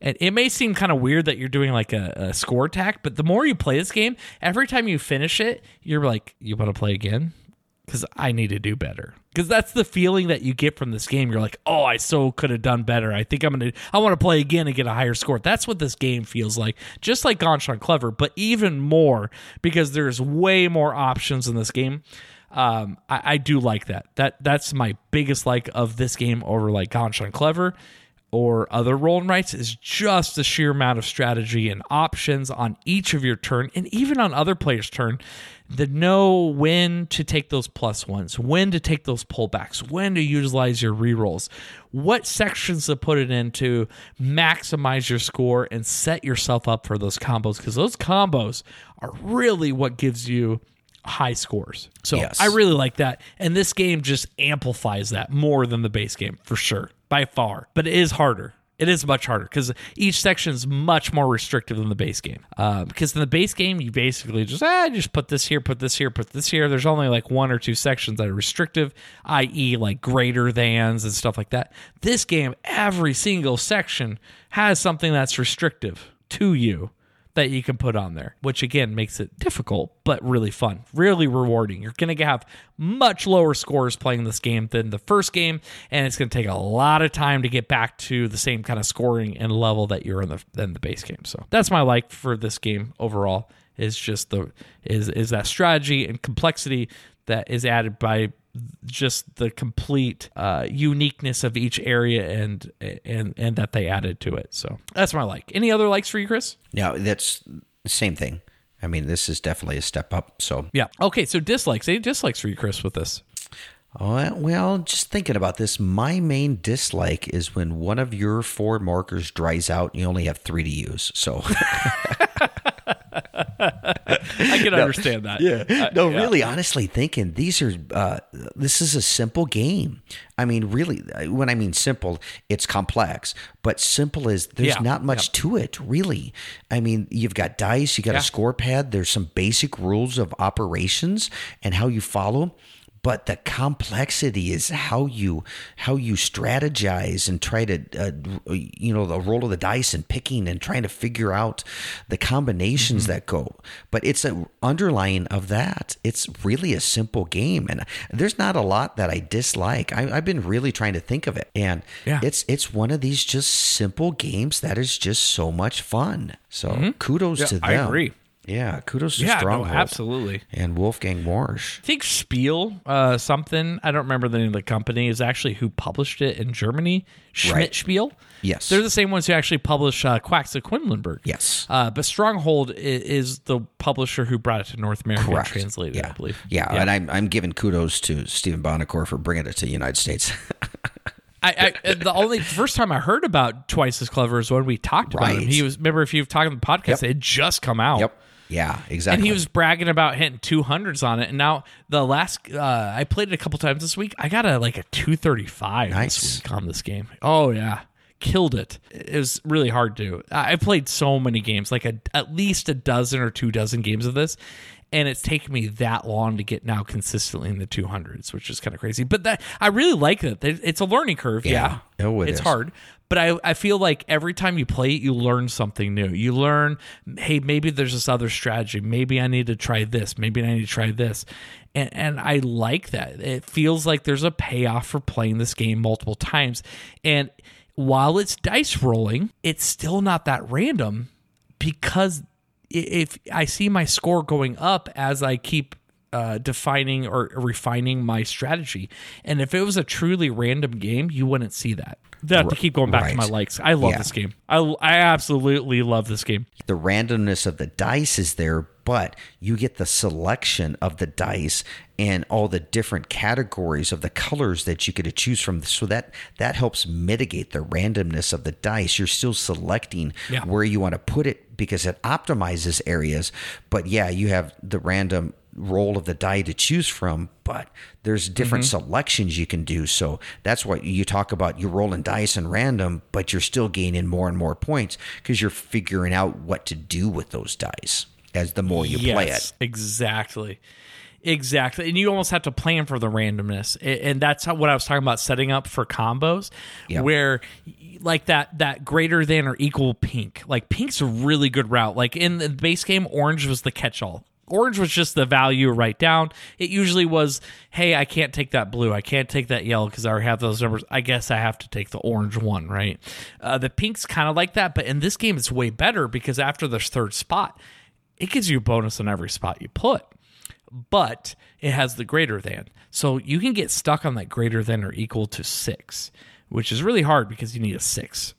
And it may seem kind of weird that you're doing like a, a, score attack, but the more you play this game, every time you finish it, you're like, you want to play again? Because I need to do better. Because that's the feeling that you get from this game. You're like, oh, I so could have done better. I think I'm gonna, I want to play again and get a higher score. That's what this game feels like, just like Ganz Schön Clever, but even more because there's way more options in this game um, I, I, do like that. That that's my biggest like of this game over like Ganz Schön Clever or other roll and writes is just the sheer amount of strategy and options on each of your turn and even on other players' turn. The know when to take those plus ones, when to take those pullbacks, when to utilize your rerolls, what sections to put it in to maximize your score and set yourself up for those combos because those combos are really what gives you high scores. So yes. I really like that. And this game just amplifies that more than the base game for sure, by far. But it is harder. It is much harder because each section is much more restrictive than the base game. Uh, because in the base game, you basically just ah, just put this here, put this here, put this here. There's only like one or two sections that are restrictive, i.e., like greater thans and stuff like that. This game, every single section has something that's restrictive to you that you can put on there, which again makes it difficult but really fun, really rewarding. You're going to have much lower scores playing this game than the first game, and it's going to take a lot of time to get back to the same kind of scoring and level that you're in the in the base game. So that's my like for this game overall. Is just the is is that strategy and complexity that is added by just the complete uh, uniqueness of each area and and and that they added to it. So that's my like. Any other likes for you, Chris? Yeah, that's the same thing. I mean, this is definitely a step up. So yeah. Okay, so dislikes. Any dislikes for you, Chris, with this? Oh, well, just thinking about this, my main dislike is when one of your four markers dries out and you only have three to use. So I can no, understand that. Yeah. Uh, no, yeah. really, honestly thinking these are, uh, this is a simple game. I mean, really, when I mean simple, it's complex, but simple is there's yeah. not much yeah. to it, really. I mean, you've got dice, you got a score pad, there's some basic rules of operations and how you follow but the complexity is how you how you strategize and try to uh, you know the roll of the dice and picking and trying to figure out the combinations mm-hmm. that go. But it's an underlying of that. It's really a simple game. And there's not a lot that i dislike. I, have been really trying to think of it. And yeah. it's it's one of these just simple games that is just so much fun. So mm-hmm. kudos yeah, to them. i agree yeah, kudos to yeah, Stronghold. No, absolutely. And Wolfgang Warsch. I think Spiel, uh, something, I don't remember the name of the company, is actually who published it in Germany. Schmidt right. Spiel. Yes. They're the same ones who actually publish uh, Quacks of Quedlinburg. Yes. Uh, but Stronghold is, is, the publisher who brought it to North America Correct. and translated yeah. it, I believe. Yeah, yeah. and I'm, I'm giving kudos to Stephen Buonocore for bringing it to the United States. I, I, the only first time I heard about Twice as Clever is when we talked about right. him. He was remember if you've talked on the podcast, yep. it had just come out. Yep. Yeah, exactly. And he was bragging about hitting 200s on it. And now the last, uh, I played it a couple times this week. I got a like a 235 nice. this week on this game. Oh, yeah. Killed it. It was really hard to. I played so many games, like a, at least a dozen or two dozen games of this. And it's taken me that long to get now consistently in the 200s, which is kind of crazy. But that I really like it. It's a learning curve. Yeah. yeah. Oh, it it's is. hard but I, I feel like every time you play it, you learn something new. You learn, hey, maybe there's this other strategy. Maybe I need to try this. Maybe I need to try this. And, and I like that. It feels like there's a payoff for playing this game multiple times. And while it's dice rolling, it's still not that random because if I see my score going up as I keep uh, defining or refining my strategy. And if it was a truly random game, you wouldn't see that. Have to keep going back Right. to my likes. I love Yeah. this game. I, I absolutely love this game. the randomness of the dice is there, but you get the selection of the dice and all the different categories of the colors that you get to choose from. So that that helps mitigate the randomness of the dice. You're still selecting Yeah. where you want to put it because it optimizes areas. But yeah, you have the random roll of the die to choose from, but there's different mm-hmm. selections you can do. So that's what you talk about. You're rolling dice and random, but you're still gaining more and more points because you're figuring out what to do with those dice as the more you play it. Exactly. Exactly. And you almost have to plan for the randomness. And that's how, what I was talking about setting up for combos Yeah. where like that that greater than or equal pink. Like pink's a really good route. Like in the base game orange was the catch-all. Orange was just the value right down. It usually was, hey, I can't take that blue. I can't take that yellow because I already have those numbers. I guess I have to take the orange one, right? Uh, the pink's kind of like that, but in this game, it's way better because after the third spot, it gives you a bonus on every spot you put but it has the greater than. So you can get stuck on that greater than or equal to six, which is really hard because you need a six.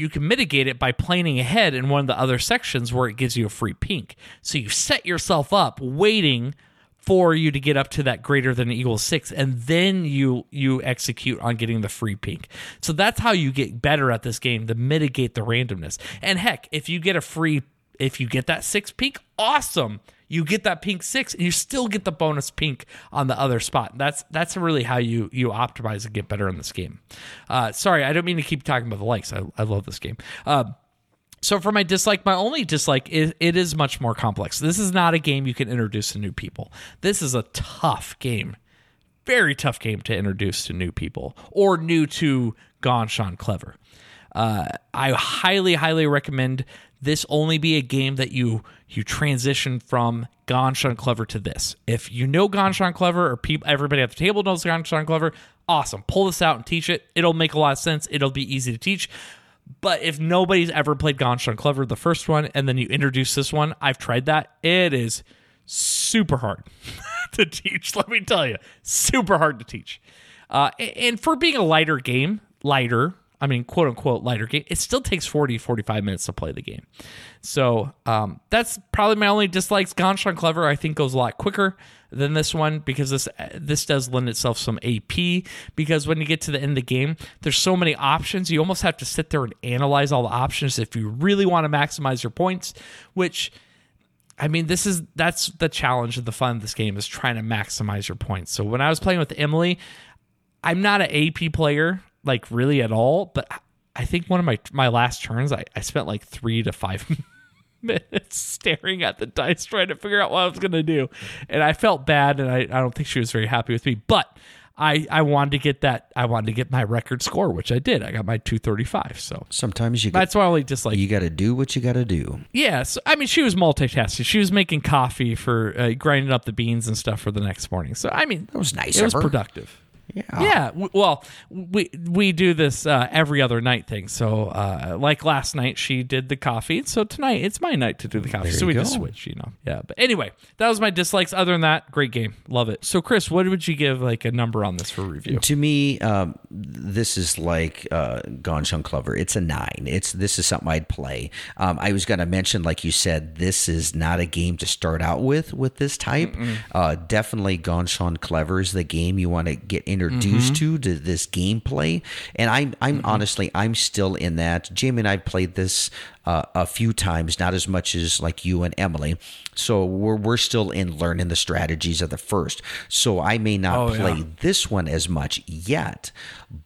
You can mitigate it by planning ahead in one of the other sections where it gives you a free pink. So you set yourself up waiting for you to get up to that greater than equal six, and then you you execute on getting the free pink. So that's how you get better at this game to mitigate the randomness. And heck, if you get a free if you get that six pink, awesome. You get that pink six, and you still get the bonus pink on the other spot. That's that's really how you you optimize and get better in this game. Uh, sorry, I don't mean to keep talking about the likes. I, I love this game. Um, so for my dislike, my only dislike is it is much more complex. This is not a game you can introduce to new people. This is a tough game very tough game to introduce to new people or new to Ganz Schön Clever. Uh, I highly, highly recommend this only be a game that you you transition from Ganz Schön Clever to this. If you know Ganz Schön Clever or people, everybody at the table knows Ganz Schön Clever, awesome. Pull this out and teach it. It'll make a lot of sense. It'll be easy to teach. But if nobody's ever played Ganz Schön Clever, the first one, and then you introduce this one, I've tried that. It is super hard to teach. Let me tell you, super hard to teach. Uh, and for being a lighter game, lighter, I mean, quote unquote, lighter game, it still takes 40, 45 minutes to play the game. So um, that's probably my only dislikes. Ganz Schön Clever, I think, goes a lot quicker than this one because this this does lend itself some AP because when you get to the end of the game, there's so many options. You almost have to sit there and analyze all the options if you really want to maximize your points, which I mean, this is that's the challenge of the fun of this game is trying to maximize your points. So when I was playing with Emily, I'm not an AP player like really at all, but I think one of my my last turns, I, I spent like three to five minutes staring at the dice trying to figure out what I was gonna do, and I felt bad, and I, I don't think she was very happy with me, but. I, I wanted to get that I wanted to get my record score, which I did. I got my 235. So Sometimes you got, that's why I only dislike you got to do what you got to do. yeah, so I mean, she was multitasking. She was making coffee for uh, grinding up the beans and stuff for the next morning. So I mean, That was nice it was her. productive. Yeah. Yeah, w- well, we we do this uh, every other night thing. So, uh, like last night, she did the coffee. So tonight, it's my night to do the coffee. There so we just go. switch, you know. Yeah, but anyway, that was my dislikes. Other than that, great game, love it. So, Chris, what would you give like a number on this for review? To me, um, this is like uh, Ganz Schön Clever. It's a nine. It's this is something I'd play. Um, I was going to mention, like you said, this is not a game to start out with with this type. Uh, definitely, Ganz Schön Clever is the game you want to get introduced mm-hmm. to to this gameplay. And I'm I'm honestly I'm still in that. Jamie and I played this uh, a few times, not as much as like you and Emily. So we're we're still in learning the strategies of the first. So I may not Oh, yeah. play this one as much yet,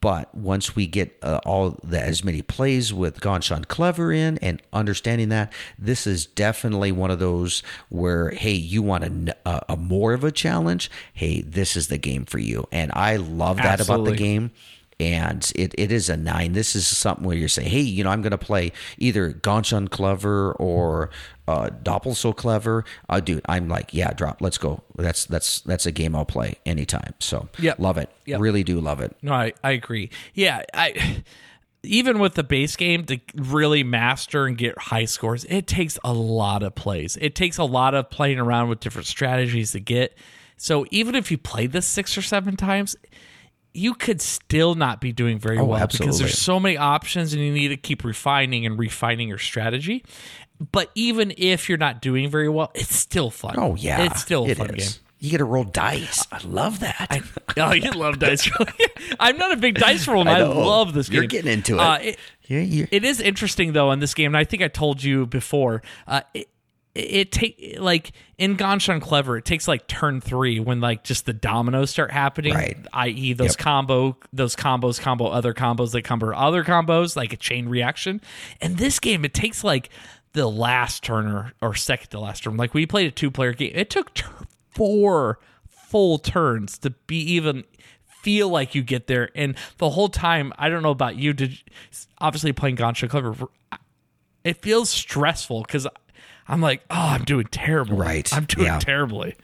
but once we get uh, all the as many plays with Ganz Schön Clever in and understanding that, this is definitely one of those where hey, you want a more of a challenge. Hey, this is the game for you, and I love that about the game. And it, it is a nine. This is something where you're saying, hey, you know, I'm going to play either Ganz Schön Clever or uh, Doppelt So Clever. Uh, dude, I'm like, yeah, drop, let's go. That's that's that's a game I'll play anytime. So Yep. love it. Yep. Really do love it. No, I, I agree. Yeah, I even with the base game to really master and get high scores, it takes a lot of plays. It takes a lot of playing around with different strategies to get. So even if you play this six or seven times, you could still not be doing very well because there's so many options and you need to keep refining and refining your strategy. But even if you're not doing very well, it's still fun. Oh yeah, it's still a it fun is. game. You get to roll dice. I love that. Oh, you love dice rolling. I'm not a big dice roller, and I, love this game. You're getting into it. Uh, it, Yeah, you- it is interesting though in this game, and I think I told you before. Uh, it, it take like in Ganz Schön Clever, it takes like turn three when like just the dominoes start happening. Right. I.e., those combo, those combos, combo other combos, that combo other combos, like a chain reaction. And this game, it takes like the last turn or, or second to last turn. Like we played a two player game, it took four full turns to be even feel like you get there. And the whole time, I don't know about you, did obviously playing Ganz Schön Clever, it feels stressful because I'm like, oh, I'm doing terrible. Right. I'm doing Yeah. terribly.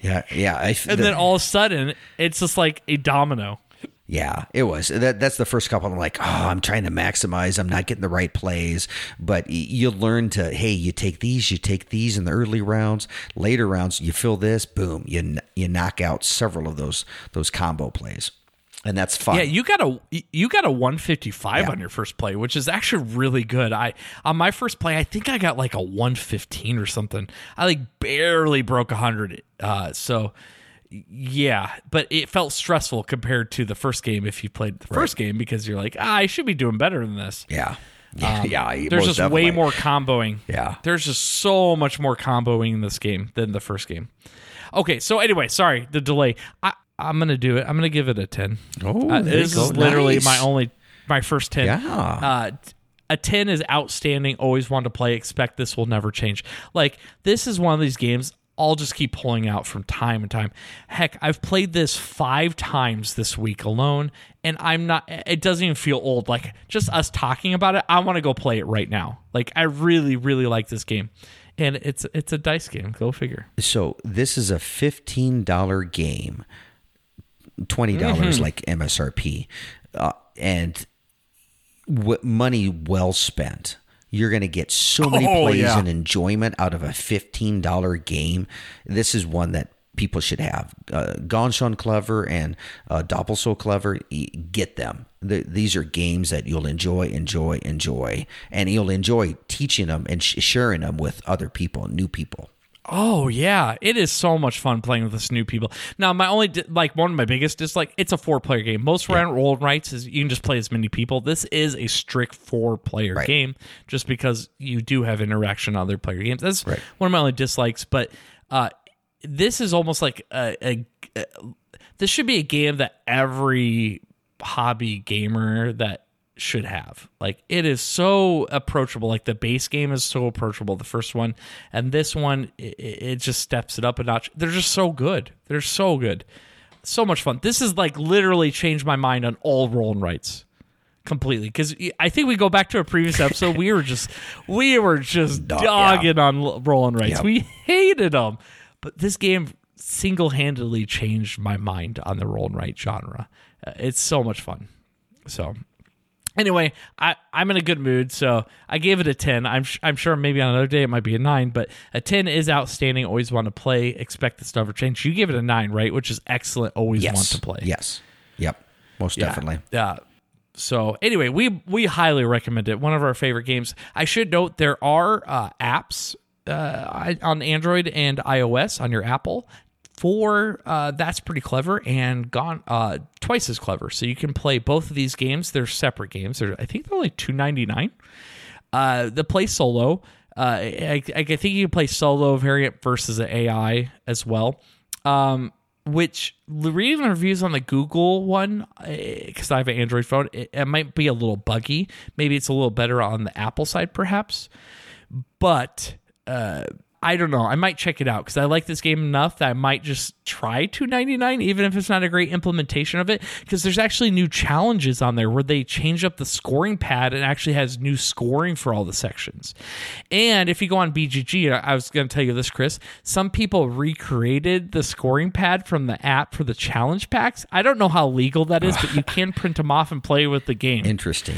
yeah, yeah. I, And the- then all of a sudden, it's just like a domino. Yeah, it was. That that's the first couple. I'm like, oh, I'm trying to maximize. I'm not getting the right plays, but you learn to. Hey, you take these, you take these in the early rounds. Later rounds, you fill this. Boom, you you knock out several of those those combo plays, and that's fun. Yeah, you got a you got a 155 Yeah. on your first play, which is actually really good. I on my first play, I think I got like a 115 or something. I like barely broke 100. Uh, so yeah, but it felt stressful compared to the first game if you played the first game because you're like, ah, I should be doing better than this. yeah, yeah. yeah Um, There's most just way more comboing. Yeah. There's just so much more comboing in this game than the first game. Okay, so anyway, sorry, the delay. I, I'm gonna do it. I'm gonna give it a 10. Oh, Uh, this is literally Nice. my only, my first 10. Yeah. Uh, a 10 is outstanding. Always want to play. Expect this will never change. Like, this is one of these games I'll just keep pulling out from time and time. Heck, I've played this five times this week alone, and I'm not, it doesn't even feel old. Like, just us talking about it, I want to go play it right now. Like, I really, really like this game. And it's it's a dice game. Go figure. So this is a fifteen dollar game, twenty dollars Mm-hmm. like MSRP, uh, and w- money well spent. You're going to get so many Oh, plays yeah. and enjoyment out of a fifteen dollar game. This is one that people should have. Uh, Ganz Schön Clever and uh, Doppelt So Clever, get them. The, these are games that you'll enjoy, enjoy, enjoy, and you'll enjoy teaching them and sh- sharing them with other people, new people. Oh yeah, it is so much fun playing with this new people. Now, my only di- like one of my biggest is like it's a four player game. Most round roll rights is you can just play as many people. This is a strict four player Right. game, just because you do have interaction on other player games. That's Right. one of my only dislikes. But uh, this is almost like a, a, a this should be a game that every hobby gamer that should have. Like it is so approachable. Like the base game is so approachable. The first one and this one, it, it just steps it up a notch. They're just so good. They're so good. So much fun. This is like literally changed my mind on all roll and rights completely because I think we go back to a previous episode. we were just we were just Dog- yeah. dogging on l- roll and rights. Yep. We hated them, but this game single handedly changed my mind on the roll and write genre. Uh, it's so much fun. So anyway, I, I'm in a good mood, so I gave it a 10. I'm sh- I'm sure maybe on another day it might be a 9, but a 10 is outstanding. Always want to play. Expect this to never change. You gave it a 9, right? Which is excellent. Always Yes. want to play. Yes. Yep. Most Yeah. definitely. Yeah. So anyway, we we highly recommend it. One of our favorite games. I should note there are uh, apps uh, on Android and iOS on your Apple for uh, that's pretty clever and gone uh, twice as clever. So you can play both of these games. They're separate games. They're I think they're only two ninety nine. Uh, the play solo. Uh, I, I think you can play solo variant versus AI as well. Um, which reading the reviews on the Google one, because I have an Android phone, it, it might be a little buggy. Maybe it's a little better on the Apple side, perhaps. But uh, I don't know. I might check it out because I like this game enough that I might just try 299 even if it's not a great implementation of it because there's actually new challenges on there where they change up the scoring pad and actually has new scoring for all the sections. And if you go on BGG, I was going to tell you this Chris, some people recreated the scoring pad from the app for the challenge packs. I don't know how legal that is, but you can print them off and play with the game. Interesting.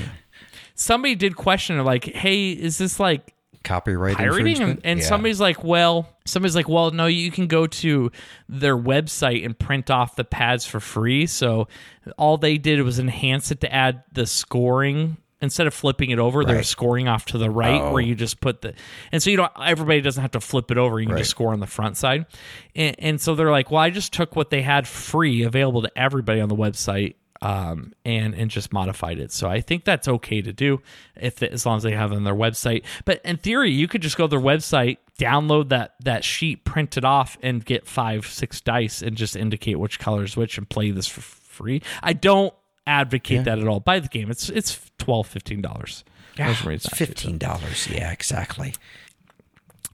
Somebody did question like, "Hey, is this like Copyright pirating and, infringement? and Yeah. somebody's like well somebody's like well no you can go to their website and print off the pads for free so all they did was enhance it to add the scoring instead of flipping it over they're scoring off to the right Oh. where you just put the and so you don't everybody doesn't have to flip it over you can Right. just score on the front side and, and so they're like well i just took what they had free available to everybody on the website um, and and just modified it. So I think that's okay to do if as long as they have it on their website. But in theory, you could just go to their website, download that that sheet, print it off, and get five six dice and just indicate which color is which and play this for free. I don't advocate that at all. Buy the game. It's it's twelve fifteen dollars. It's fifteen dollars. Yeah, exactly.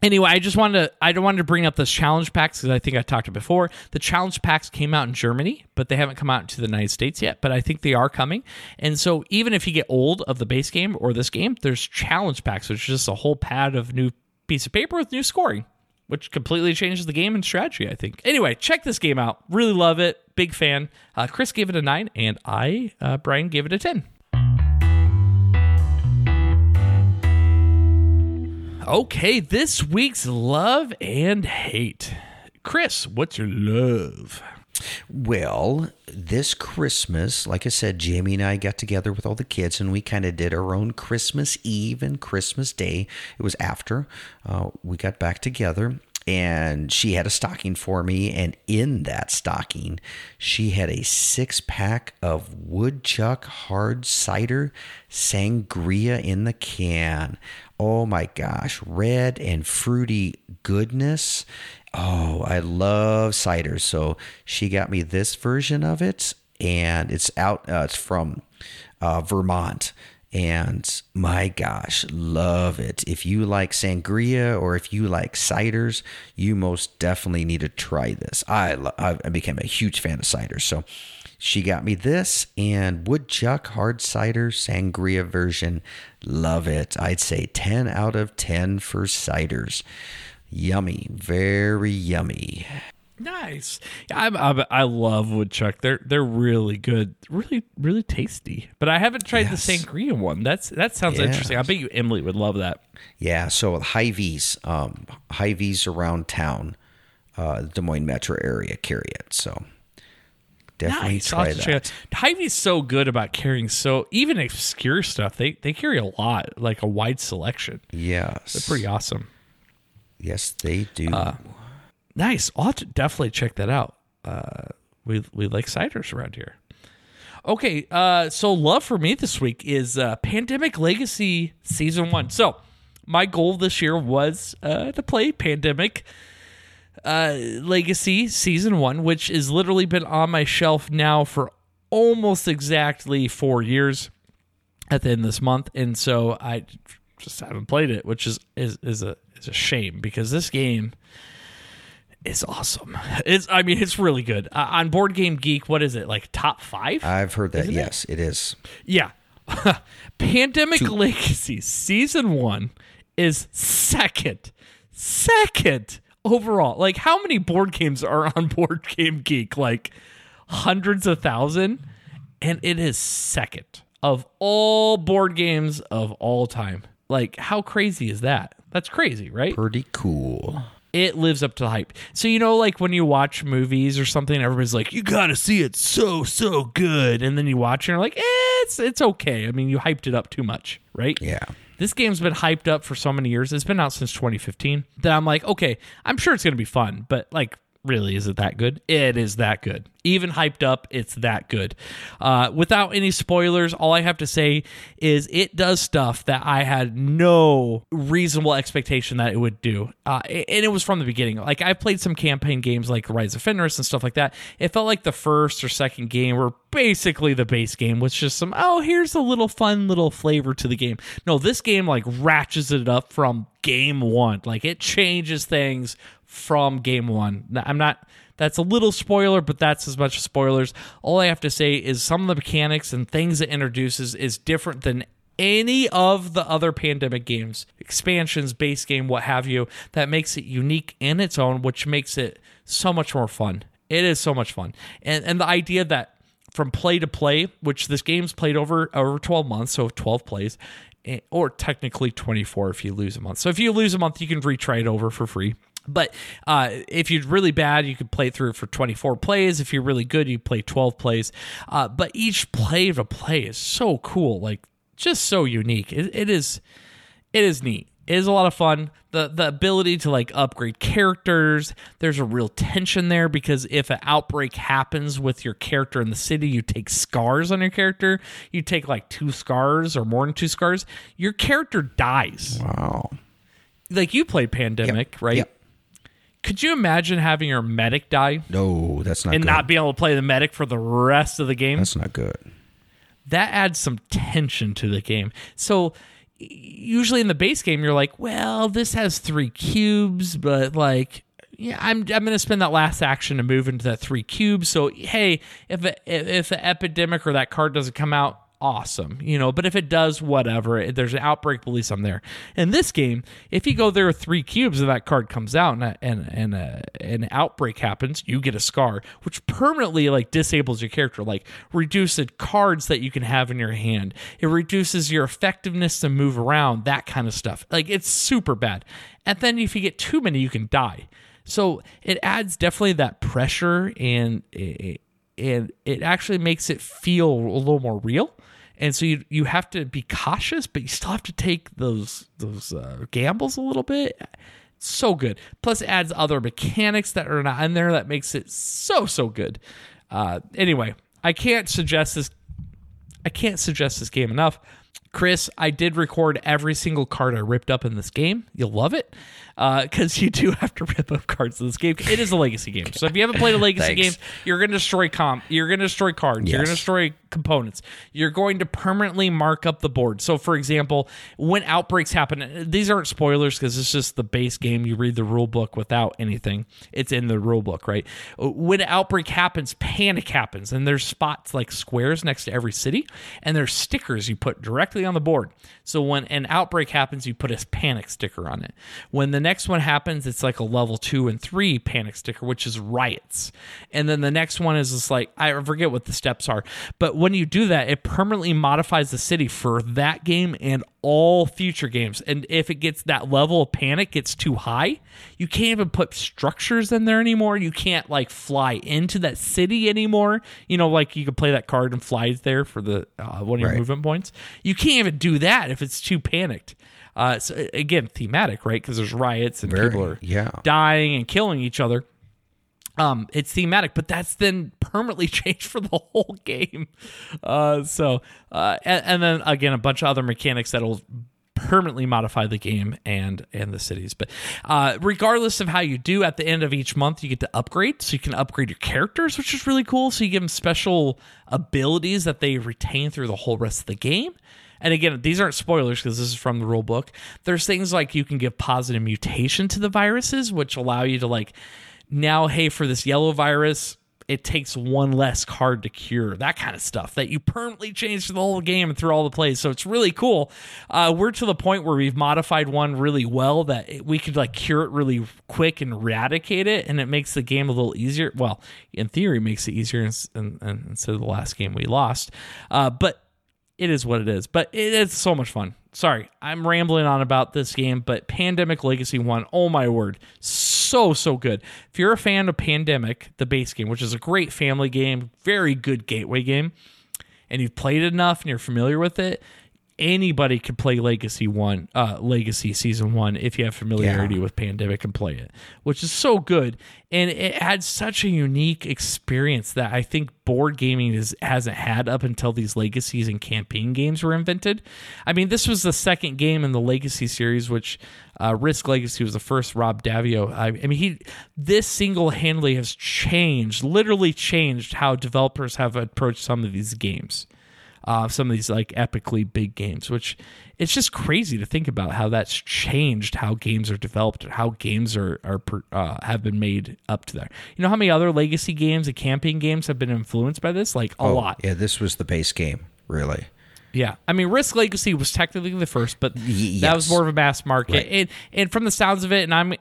Anyway, I just wanted to I wanted to bring up those challenge packs because I think I talked before. The challenge packs came out in Germany, but they haven't come out to the United States yet. But I think they are coming. And so even if you get old of the base game or this game, there's challenge packs, which is just a whole pad of new piece of paper with new scoring, which completely changes the game and strategy. I think. Anyway, check this game out. Really love it. Big fan. Uh, Chris gave it a nine, and I, uh, Brian, gave it a ten. Okay, this week's love and hate. Chris, what's your love? Well, this Christmas, like I said, Jamie and I got together with all the kids and we kind of did our own Christmas Eve and Christmas Day. It was after uh, we got back together. And she had a stocking for me, and in that stocking, she had a six pack of woodchuck hard cider sangria in the can. Oh my gosh, red and fruity goodness. Oh, I love cider. So she got me this version of it, and it's out. Uh, it's from uh, Vermont, and my gosh, love it. If you like sangria or if you like ciders, you most definitely need to try this. I I became a huge fan of cider, so. She got me this and Woodchuck Hard Cider Sangria version. Love it. I'd say 10 out of 10 for ciders. Yummy. Very yummy. Nice. I'm, I love woodchuck. They're they're really good, really really tasty. But I haven't tried Yes. the sangria one. That's that sounds interesting. I bet you Emily would love that. Yeah, so Hy-Vee's, um, Hy-Vee's around town, uh, Des Moines metro area carry it. So definitely Nice. Try check that. it. Hy-Vee's so good about carrying so even obscure stuff. They they carry a lot, like a wide selection. Yes. they're Pretty awesome. Yes, they do. Nice. I'll have to definitely check that out. Uh, we we like ciders around here. Okay, uh, so love for me this week is uh, Pandemic Legacy Season One. So my goal this year was uh, to play Pandemic uh, Legacy Season One, which has literally been on my shelf now for almost exactly four years at the end of this month, and so I just haven't played it, which is is is a is a shame because this game is awesome. It's I mean it's really good. Uh, on Board Game Geek, what is it like top five? I've heard that. Isn't it? yes, it is. yeah, Pandemic Legacy Season One is second, second overall. Like how many board games are on Board Game Geek? Like hundreds of thousand, and it is second of all board games of all time. Like how crazy is that? That's crazy, right? Pretty cool. it lives up to the hype. So you know, like when you watch movies or something, everybody's like, "You got to see it, so so good," and then you watch it, and you're like, eh, "It's it's okay." I mean, you hyped it up too much, right? Yeah. This game's been hyped up for so many years. It's been out since 2015 that I'm like, okay, I'm sure it's gonna be fun, but like, really, is it that good? It is that good. Even hyped up, it's that good. Uh, without any spoilers, all I have to say is it does stuff that I had no reasonable expectation that it would do. Uh, and it was from the beginning. Like I played some campaign games like Rise of Fenris and stuff like that. It felt like the first or second game were basically the base game with just some oh here's a little fun little flavor to the game no this game like ratchets it up from game one like it changes things from game one i'm not that's a little spoiler but that's as much spoilers all i have to say is some of the mechanics and things it introduces is different than any of the other pandemic games expansions base game what have you that makes it unique in its own which makes it so much more fun it is so much fun and and the idea that from play to play, which this game's played over over 12 months, so 12 plays, eh, or technically 24 if you lose a month. So if you lose a month, you can retry it over for free. But uh, if you're really bad, you could play through for 24 plays. If you're really good, you play 12 plays. Uh, but each play to play is so cool, like just so unique. It, it is, it is neat. It is a lot of fun. The the ability to like upgrade characters. There's a real tension there because if an outbreak happens with your character in the city, you take scars on your character. You take like two scars or more than two scars, your character dies. Wow. Like you played Pandemic, right? Yep. Could you imagine having your medic die No, that's not and good. not being able to play the medic for the rest of the game? that's not good. that adds some tension to the game. So usually in the base game you're like, well, this has 3 cubes, but like yeah, I'm I'm going to spend that last action to move into that 3 cubes. So hey, if a, if an epidemic or that card doesn't come out, awesome, you know. But if it does, whatever. There's an outbreak, police. I'm there. In this game, if you go there with three cubes and that card comes out and a, and and a, an outbreak happens, you get a scar, which permanently like disables your character, like reduces cards that you can have in your hand. It reduces your effectiveness to move around, that kind of stuff. Like it's super bad. And then if you get too many, you can die. So it adds definitely that pressure and eh, eh, and it actually makes it feel a little more real. And so you you have to be cautious, but you still have to take those those uh, gambles a little bit. So good. Plus, it adds other mechanics that are not in there that makes it so so good. Uh, anyway, I can't suggest this. I can't suggest this game enough. Chris, I did record every single card I ripped up in this game. You'll love it because uh, you do have to rip up cards in this game. It is a legacy game, so if you haven't played a legacy game, you're going to destroy comp. You're going to destroy cards. Yes. You're going to destroy components. You're going to permanently mark up the board. So, for example, when outbreaks happen, these aren't spoilers because it's just the base game. You read the rule book without anything. It's in the rule book, right? When an outbreak happens, panic happens, and there's spots like squares next to every city, and there's stickers you put directly on the board. So when an outbreak happens, you put a panic sticker on it. When the next one happens, it's like a level two and three panic sticker, which is riots. And then the next one is just like, I forget what the steps are. But when you do that, it permanently modifies the city for that game and all future games. And if it gets that level of panic gets too high, you can't even put structures in there anymore. You can't like fly into that city anymore. You know, like you could play that card and fly there for the uh, one of your right. movement points. You can't even do that if it's too panicked. Uh, so again, thematic, right? Because there's riots and Very, people are yeah. dying and killing each other. Um, it's thematic, but that's then permanently changed for the whole game. Uh, so, uh, and, and then again, a bunch of other mechanics that'll permanently modify the game and and the cities. But uh, regardless of how you do, at the end of each month, you get to upgrade. So you can upgrade your characters, which is really cool. So you give them special abilities that they retain through the whole rest of the game. And again, these aren't spoilers because this is from the rule book. There's things like you can give positive mutation to the viruses, which allow you to like now, hey, for this yellow virus, it takes one less card to cure that kind of stuff that you permanently change the whole game and through all the plays. So it's really cool. Uh, we're to the point where we've modified one really well that we could like cure it really quick and eradicate it and it makes the game a little easier. Well in theory makes it easier instead of the last game we lost. Uh, but it is what it is. But it is so much fun. Sorry, I'm rambling on about this game, but Pandemic Legacy 1, oh my word, so, so good. If you're a fan of Pandemic, the base game, which is a great family game, very good gateway game, and you've played it enough and you're familiar with it, anybody could play Legacy One, uh, Legacy Season One if you have familiarity with Pandemic and play it, which is so good. And it had such a unique experience that I think board gaming is, hasn't had up until these legacies and campaign games were invented. I mean, this was the second game in the Legacy series, which uh, Risk Legacy was the first. Rob Daviau. I, I mean, he this single handedly has changed, literally changed how developers have approached some of these games uh, some of these like epically big games, which it's just crazy to think about how that's changed how games are developed, how games are are uh, have been made up to there. You know how many other legacy games and campaign games have been influenced by this? Like a oh, lot. Yeah, this was the base game, really. Yeah, I mean, Risk Legacy was technically the first, but yes. that was more of a mass market. Right. And, and from the sounds of it, and I'm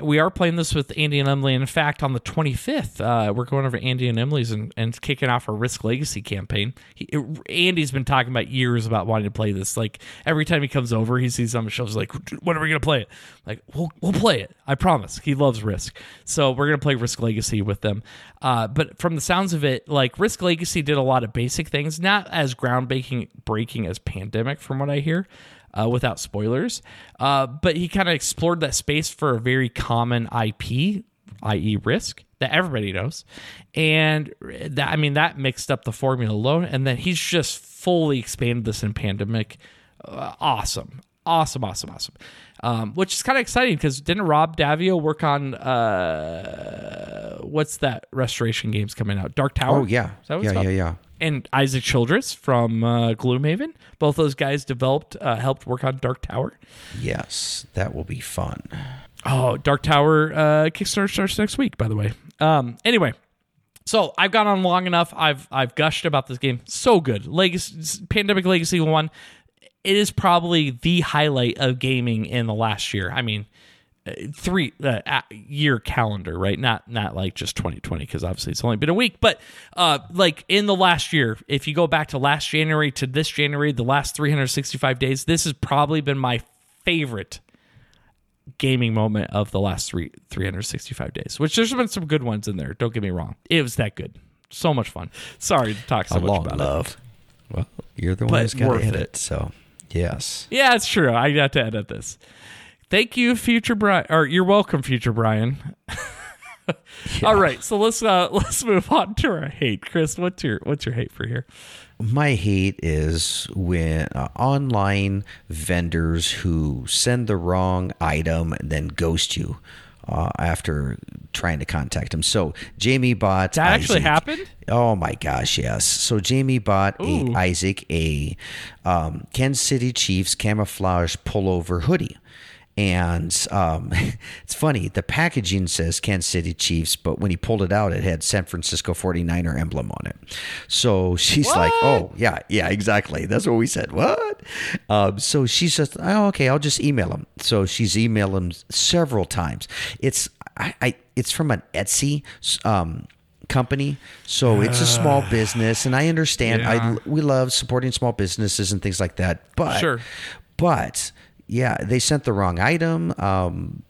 we are playing this with Andy and Emily. And in fact, on the 25th, uh, we're going over Andy and Emily's and, and kicking off our Risk Legacy campaign. He, Andy's been talking about years about wanting to play this. Like every time he comes over, he sees on the shelves like, "When are we going to play it?" Like, we'll we'll play it. I promise. He loves Risk, so we're going to play Risk Legacy with them. Uh, but from the sounds of it, like Risk Legacy did a lot of basic things, not as groundbreaking breaking as Pandemic, from what I hear. Uh, without spoilers, uh, but he kind of explored that space for a very common IP, i.e., Risk that everybody knows, and that I mean that mixed up the formula alone, and then he's just fully expanded this in Pandemic. Uh, awesome, awesome, awesome, awesome um, which is kind of exciting because didn't Rob Daviau work on uh, what's that restoration games coming out? Dark Tower. Oh yeah, yeah, yeah, yeah. And Isaac Childres from uh, Gloomhaven. Both those guys developed, uh, helped work on Dark Tower. Yes, that will be fun. Oh, Dark Tower uh, Kickstarter starts next week, by the way. Um, anyway, so I've gone on long enough. I've I've gushed about this game. So good. Legacy Pandemic Legacy One it is probably the highlight of gaming in the last year. I mean, uh, three uh, year calendar, right? Not not like just 2020 because obviously it's only been a week, but uh, like in the last year, if you go back to last January to this January, the last 365 days, this has probably been my favorite gaming moment of the last three 365 days. Which there's been some good ones in there. Don't get me wrong, it was that good, so much fun. Sorry to talk so a much about love. it. Well, you're the one who's got to hit it, it so. Yes. Yeah, it's true. I got to edit this. Thank you, future Brian. Or you're welcome, future Brian. yeah. All right, so let's uh let's move on to our hate. Chris, what's your what's your hate for here? My hate is when uh, online vendors who send the wrong item and then ghost you uh, after trying to contact him. So Jamie bought that Isaac. actually happened. Oh my gosh, yes. So Jamie bought a Isaac a um, Kansas City Chiefs camouflage pullover hoodie. And um, it's funny, the packaging says Kansas City Chiefs, but when he pulled it out, it had San Francisco 49er emblem on it. So she's what? like, oh, yeah, yeah, exactly. That's what we said. What? Um, so she's just, oh, okay, I'll just email him. So she's emailed him several times. It's, I, I it's from an Etsy um, company so it's a small business and i understand yeah. i we love supporting small businesses and things like that but sure. but yeah, they sent the wrong item. Um,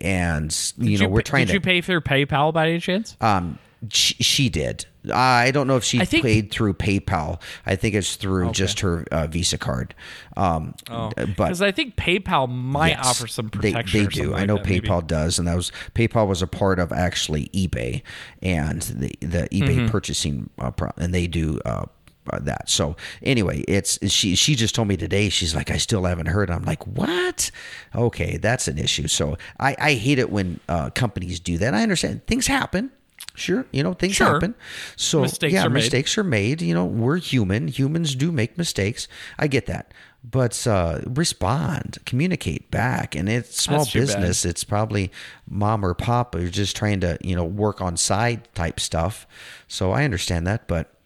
and you did know, you, we're trying. Did to, you pay through PayPal by any chance? Um, she, she did. I don't know if she think, paid through PayPal. I think it's through okay. just her uh, Visa card. Um, oh, but because I think PayPal might yes, offer some protection. They, they do. I know that, PayPal maybe. does, and that was PayPal was a part of actually eBay and the the eBay mm-hmm. purchasing, uh, and they do uh, that. So anyway, it's she she just told me today. She's like, I still haven't heard. I'm like, what? Okay, that's an issue. So I I hate it when uh, companies do that. I understand things happen. Sure, you know things sure. happen. So mistakes yeah, are mistakes made. are made. You know, we're human. Humans do make mistakes. I get that, but uh, respond, communicate back. And it's small business. It's probably mom or pop who's just trying to you know work on side type stuff. So I understand that, but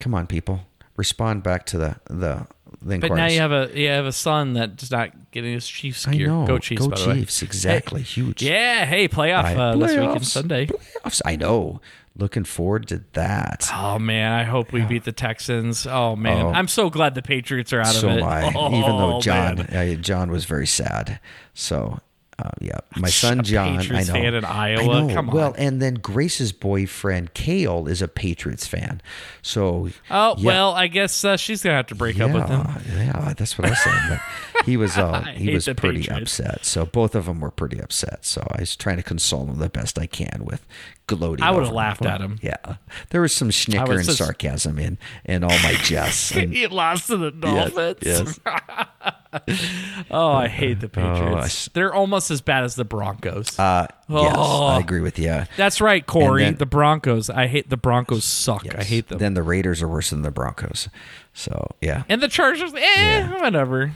Come on, people, respond back to the the. the but now you have a you have a son that's not getting his Chiefs gear. I know. Go Chiefs! Go Chiefs! Exactly, huge. Yeah, hey, playoff uh, playoffs, this weekend Sunday. Playoffs. I know. Looking forward to that. Oh man, I hope we beat the Texans. Oh man, oh, I'm so glad the Patriots are out so of it. I. Oh, Even though John, uh, John was very sad. So Uh, yeah, my son John. I know. fan in Iowa? know. Come on. Well, and then Grace's boyfriend Kale is a Patriots fan. So Oh yeah, well, I guess uh, she's gonna have to break up with him. yeah, yeah, that's what I was saying. He was uh, he was pretty Patriots. upset. So both of them were pretty upset. So I was trying to console them the best I can with gloating. I would've laughed them. at him. Yeah, there was some snicker was and just- sarcasm in in all my jests. And, he lost to the Dolphins. yes. oh, I hate the I Patriots. s- They're almost as bad as the Broncos. uh, yes, Oh. I agree with you. That's right, Corey. then- the Broncos. I hate the Broncos. Suck. I hate them. Then the Raiders are worse than the Broncos. So yeah. and the Chargers. Eh, whatever.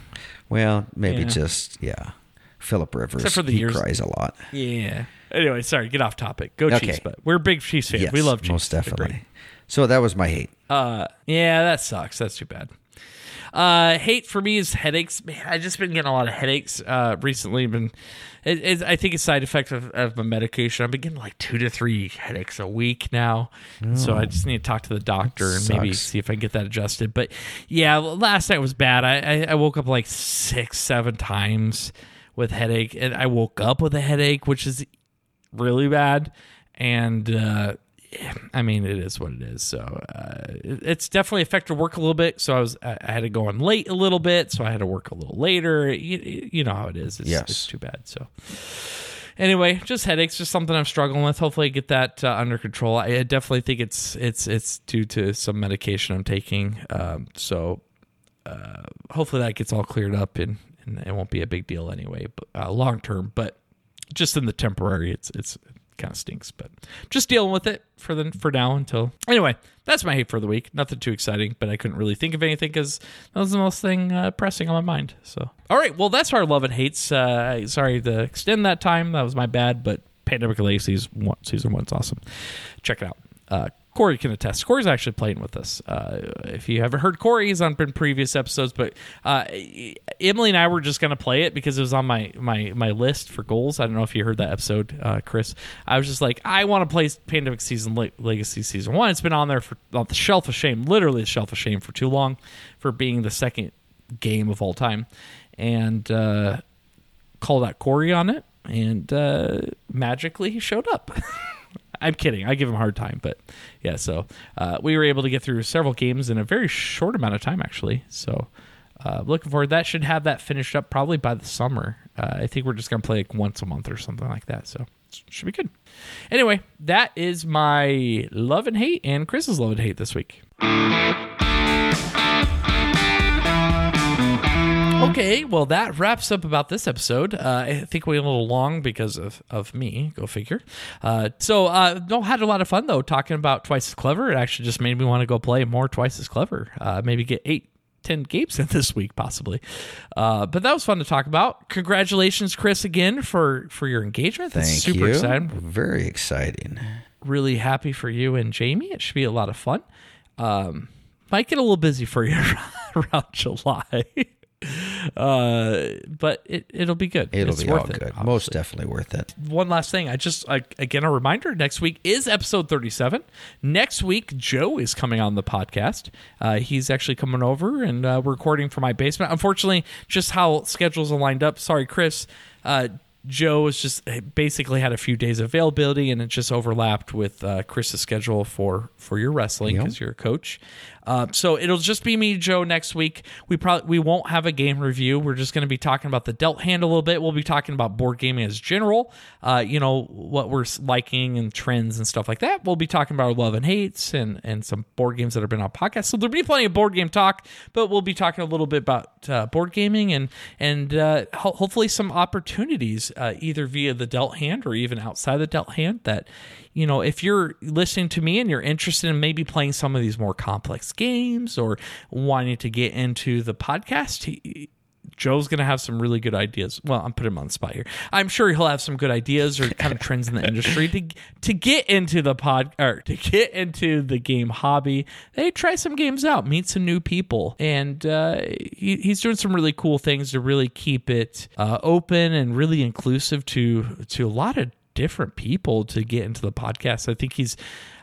Well, maybe Yeah. just yeah. Philip Rivers. Except for the he years- cries a lot. Yeah. Anyway, sorry. Get off topic. Go Okay. Chiefs, but we're big Chiefs fans. Yes, we love Chiefs. most They're great. definitely. So that was my hate. Uh, yeah, that sucks. That's too bad. Uh, hate for me is headaches. Man, I just been getting a lot of headaches uh, recently. Been, it, it, I think it's side effect of, of my medication. I've been getting like two to three headaches a week now, so I just need to talk to the doctor and maybe see if I can get that adjusted. But yeah, last night was bad. I, I, I woke up like six, seven times with headache, and I woke up with a headache, which is really bad. And uh, I mean, it is what it is. So uh, it- it's definitely affected work a little bit. So I was I had to go on late a little bit. So I had to work a little later. You, you know how it is. It's, Yes. it's too bad. So anyway, just headaches, just something I'm struggling with. Hopefully, I get that uh, under control. I I definitely think it's it's it's due to some medication I'm taking. Um, so uh, hopefully that gets all cleared up and, and it won't be a big deal anyway, but uh, long term. But just in the temporary, it's it's it kind of stinks. But just dealing with it for the for now until anyway. That's my hate for the week. Nothing too exciting, but I couldn't really think of anything because that was the most thing uh, pressing on my mind. So all right, well that's our love and hates. Uh, sorry to extend that time. That was my bad, but Pandemic Legacies one, season one's awesome. Check it out. Uh, Corey can attest. Corey's actually playing with us. Uh, if you haven't heard Corey, he's on been previous episodes, but uh, Emily and I were just going to play it because it was on my, my my list for goals. I don't know if you heard that episode, uh, Chris. I was just like, I want to play Pandemic Season Le- Legacy Season One. It's been on there for on the shelf of shame, literally the shelf of shame for too long, for being the second game of all time, and uh, called out Corey on it, and uh, magically he showed up. I'm kidding. I give him a hard time, but yeah. So uh, we were able to get through several games in a very short amount of time, actually. So uh, looking forward. That should have that finished up probably by the summer. Uh, I think we're just gonna play like once a month or something like that. So should be good. Anyway, that is my love and hate and Chris's love and hate this week. Okay, well, that wraps up about this episode. Uh, I think we went a little long because of, of me. Go figure. Uh, so, uh, no, had a lot of fun though talking about Twice as Clever. It actually just made me want to go play more Twice as Clever. Uh, maybe get eight, ten games in this week possibly. Uh, but that was fun to talk about. Congratulations, Chris, again for for your engagement. That's Thank super you. exciting. Very exciting. Really happy for you and Jamie. It should be a lot of fun. Um, might get a little busy for you around July. uh but it, it'll be good It'll It's be worth all it, good. obviously. Most definitely worth it. one last thing i just uh, again a reminder next week is episode 37 next week joe is coming on the podcast uh, he's actually coming over and uh, recording from my basement unfortunately just how schedules are lined up sorry chris uh, joe was just basically had a few days availability and it just overlapped with uh, chris's schedule for for your wrestling Yep. because you're a coach uh, so it'll just be me, Joe, next week. We probably we won't have a game review. We're just going to be talking about the dealt hand a little bit. We'll be talking about board gaming as general. Uh, you know what we're liking and trends and stuff like that. We'll be talking about our love and hates and and some board games that have been on podcasts. So there'll be plenty of board game talk, but we'll be talking a little bit about uh, board gaming and and uh, ho- hopefully some opportunities uh, either via the dealt hand or even outside the dealt hand that you know, if you're listening to me and you're interested in maybe playing some of these more complex games or wanting to get into the podcast, he, Joe's going to have some really good ideas. Well, I'm putting him on the spot here. I'm sure he'll have some good ideas or kind of trends in the industry to to get into the pod or to get into the game hobby. They try some games out, meet some new people, and uh, he, he's doing some really cool things to really keep it uh, open and really inclusive to to a lot of different people to get into the podcast. I think he's.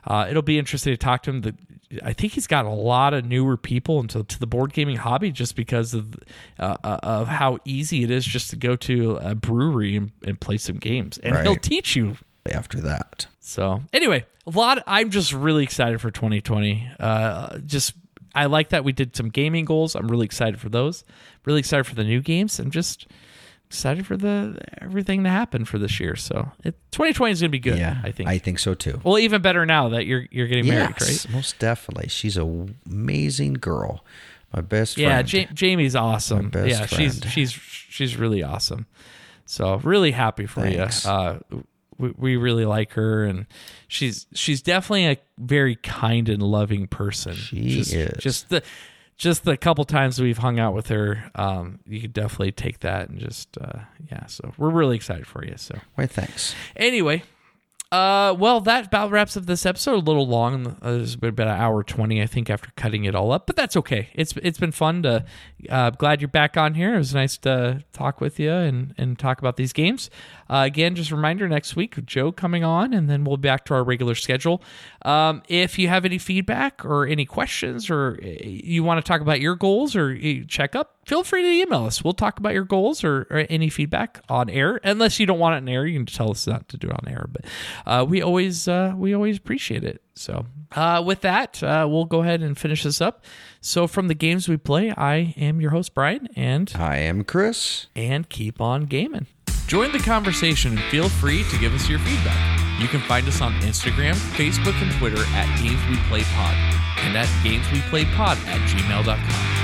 Uh, it'll be interesting to talk to him. The, I think he's got a lot of newer people into to the board gaming hobby just because of uh, uh, of how easy it is just to go to a brewery and, and play some games, and Right. he'll teach you After that, so anyway, a lot. I'm just really excited for 2020. Uh, just I like that we did some gaming goals. I'm really excited for those. Really excited for the new games. I'm just excited for the everything to happen for this year. So it, 2020 is going to be good. yeah, I think. I think so too. well, even better now that you're you're getting married, right? most definitely. She's an amazing girl. My best Yeah, friend. ja- Jamie's awesome. Yeah, she's she's she's really awesome. So really happy for Thanks. you. Uh, we, we really like her, and she's she's definitely a very kind and loving person. She just, is. Just the just the couple times we've hung out with her, um, you could definitely take that and just uh, yeah. So we're really excited for you. So Why, thanks. anyway. Uh, well, that about wraps up this episode. A little long. Uh, it's been about an hour twenty, I think, after cutting it all up. But that's okay. It's it's been fun to. Uh, glad you're back on here. It was nice to talk with you and and talk about these games. Uh, again, just a reminder: next week, Joe coming on, and then we'll be back to our regular schedule. Um, if you have any feedback or any questions, or uh, you want to talk about your goals or uh, check up, feel free to email us. We'll talk about your goals or, or any feedback on air. Unless you don't want it in air, you can tell us not to do it on air. But uh, we always uh, we always appreciate it. So uh, with that, uh, we'll go ahead and finish this up. So from the games we play, I am your host Brian, and I am Chris. and keep on gaming. Join the conversation and feel free to give us your feedback. You can find us on Instagram, Facebook, and Twitter at Games We Play Pod and at Games We Play Pod at gmail.com.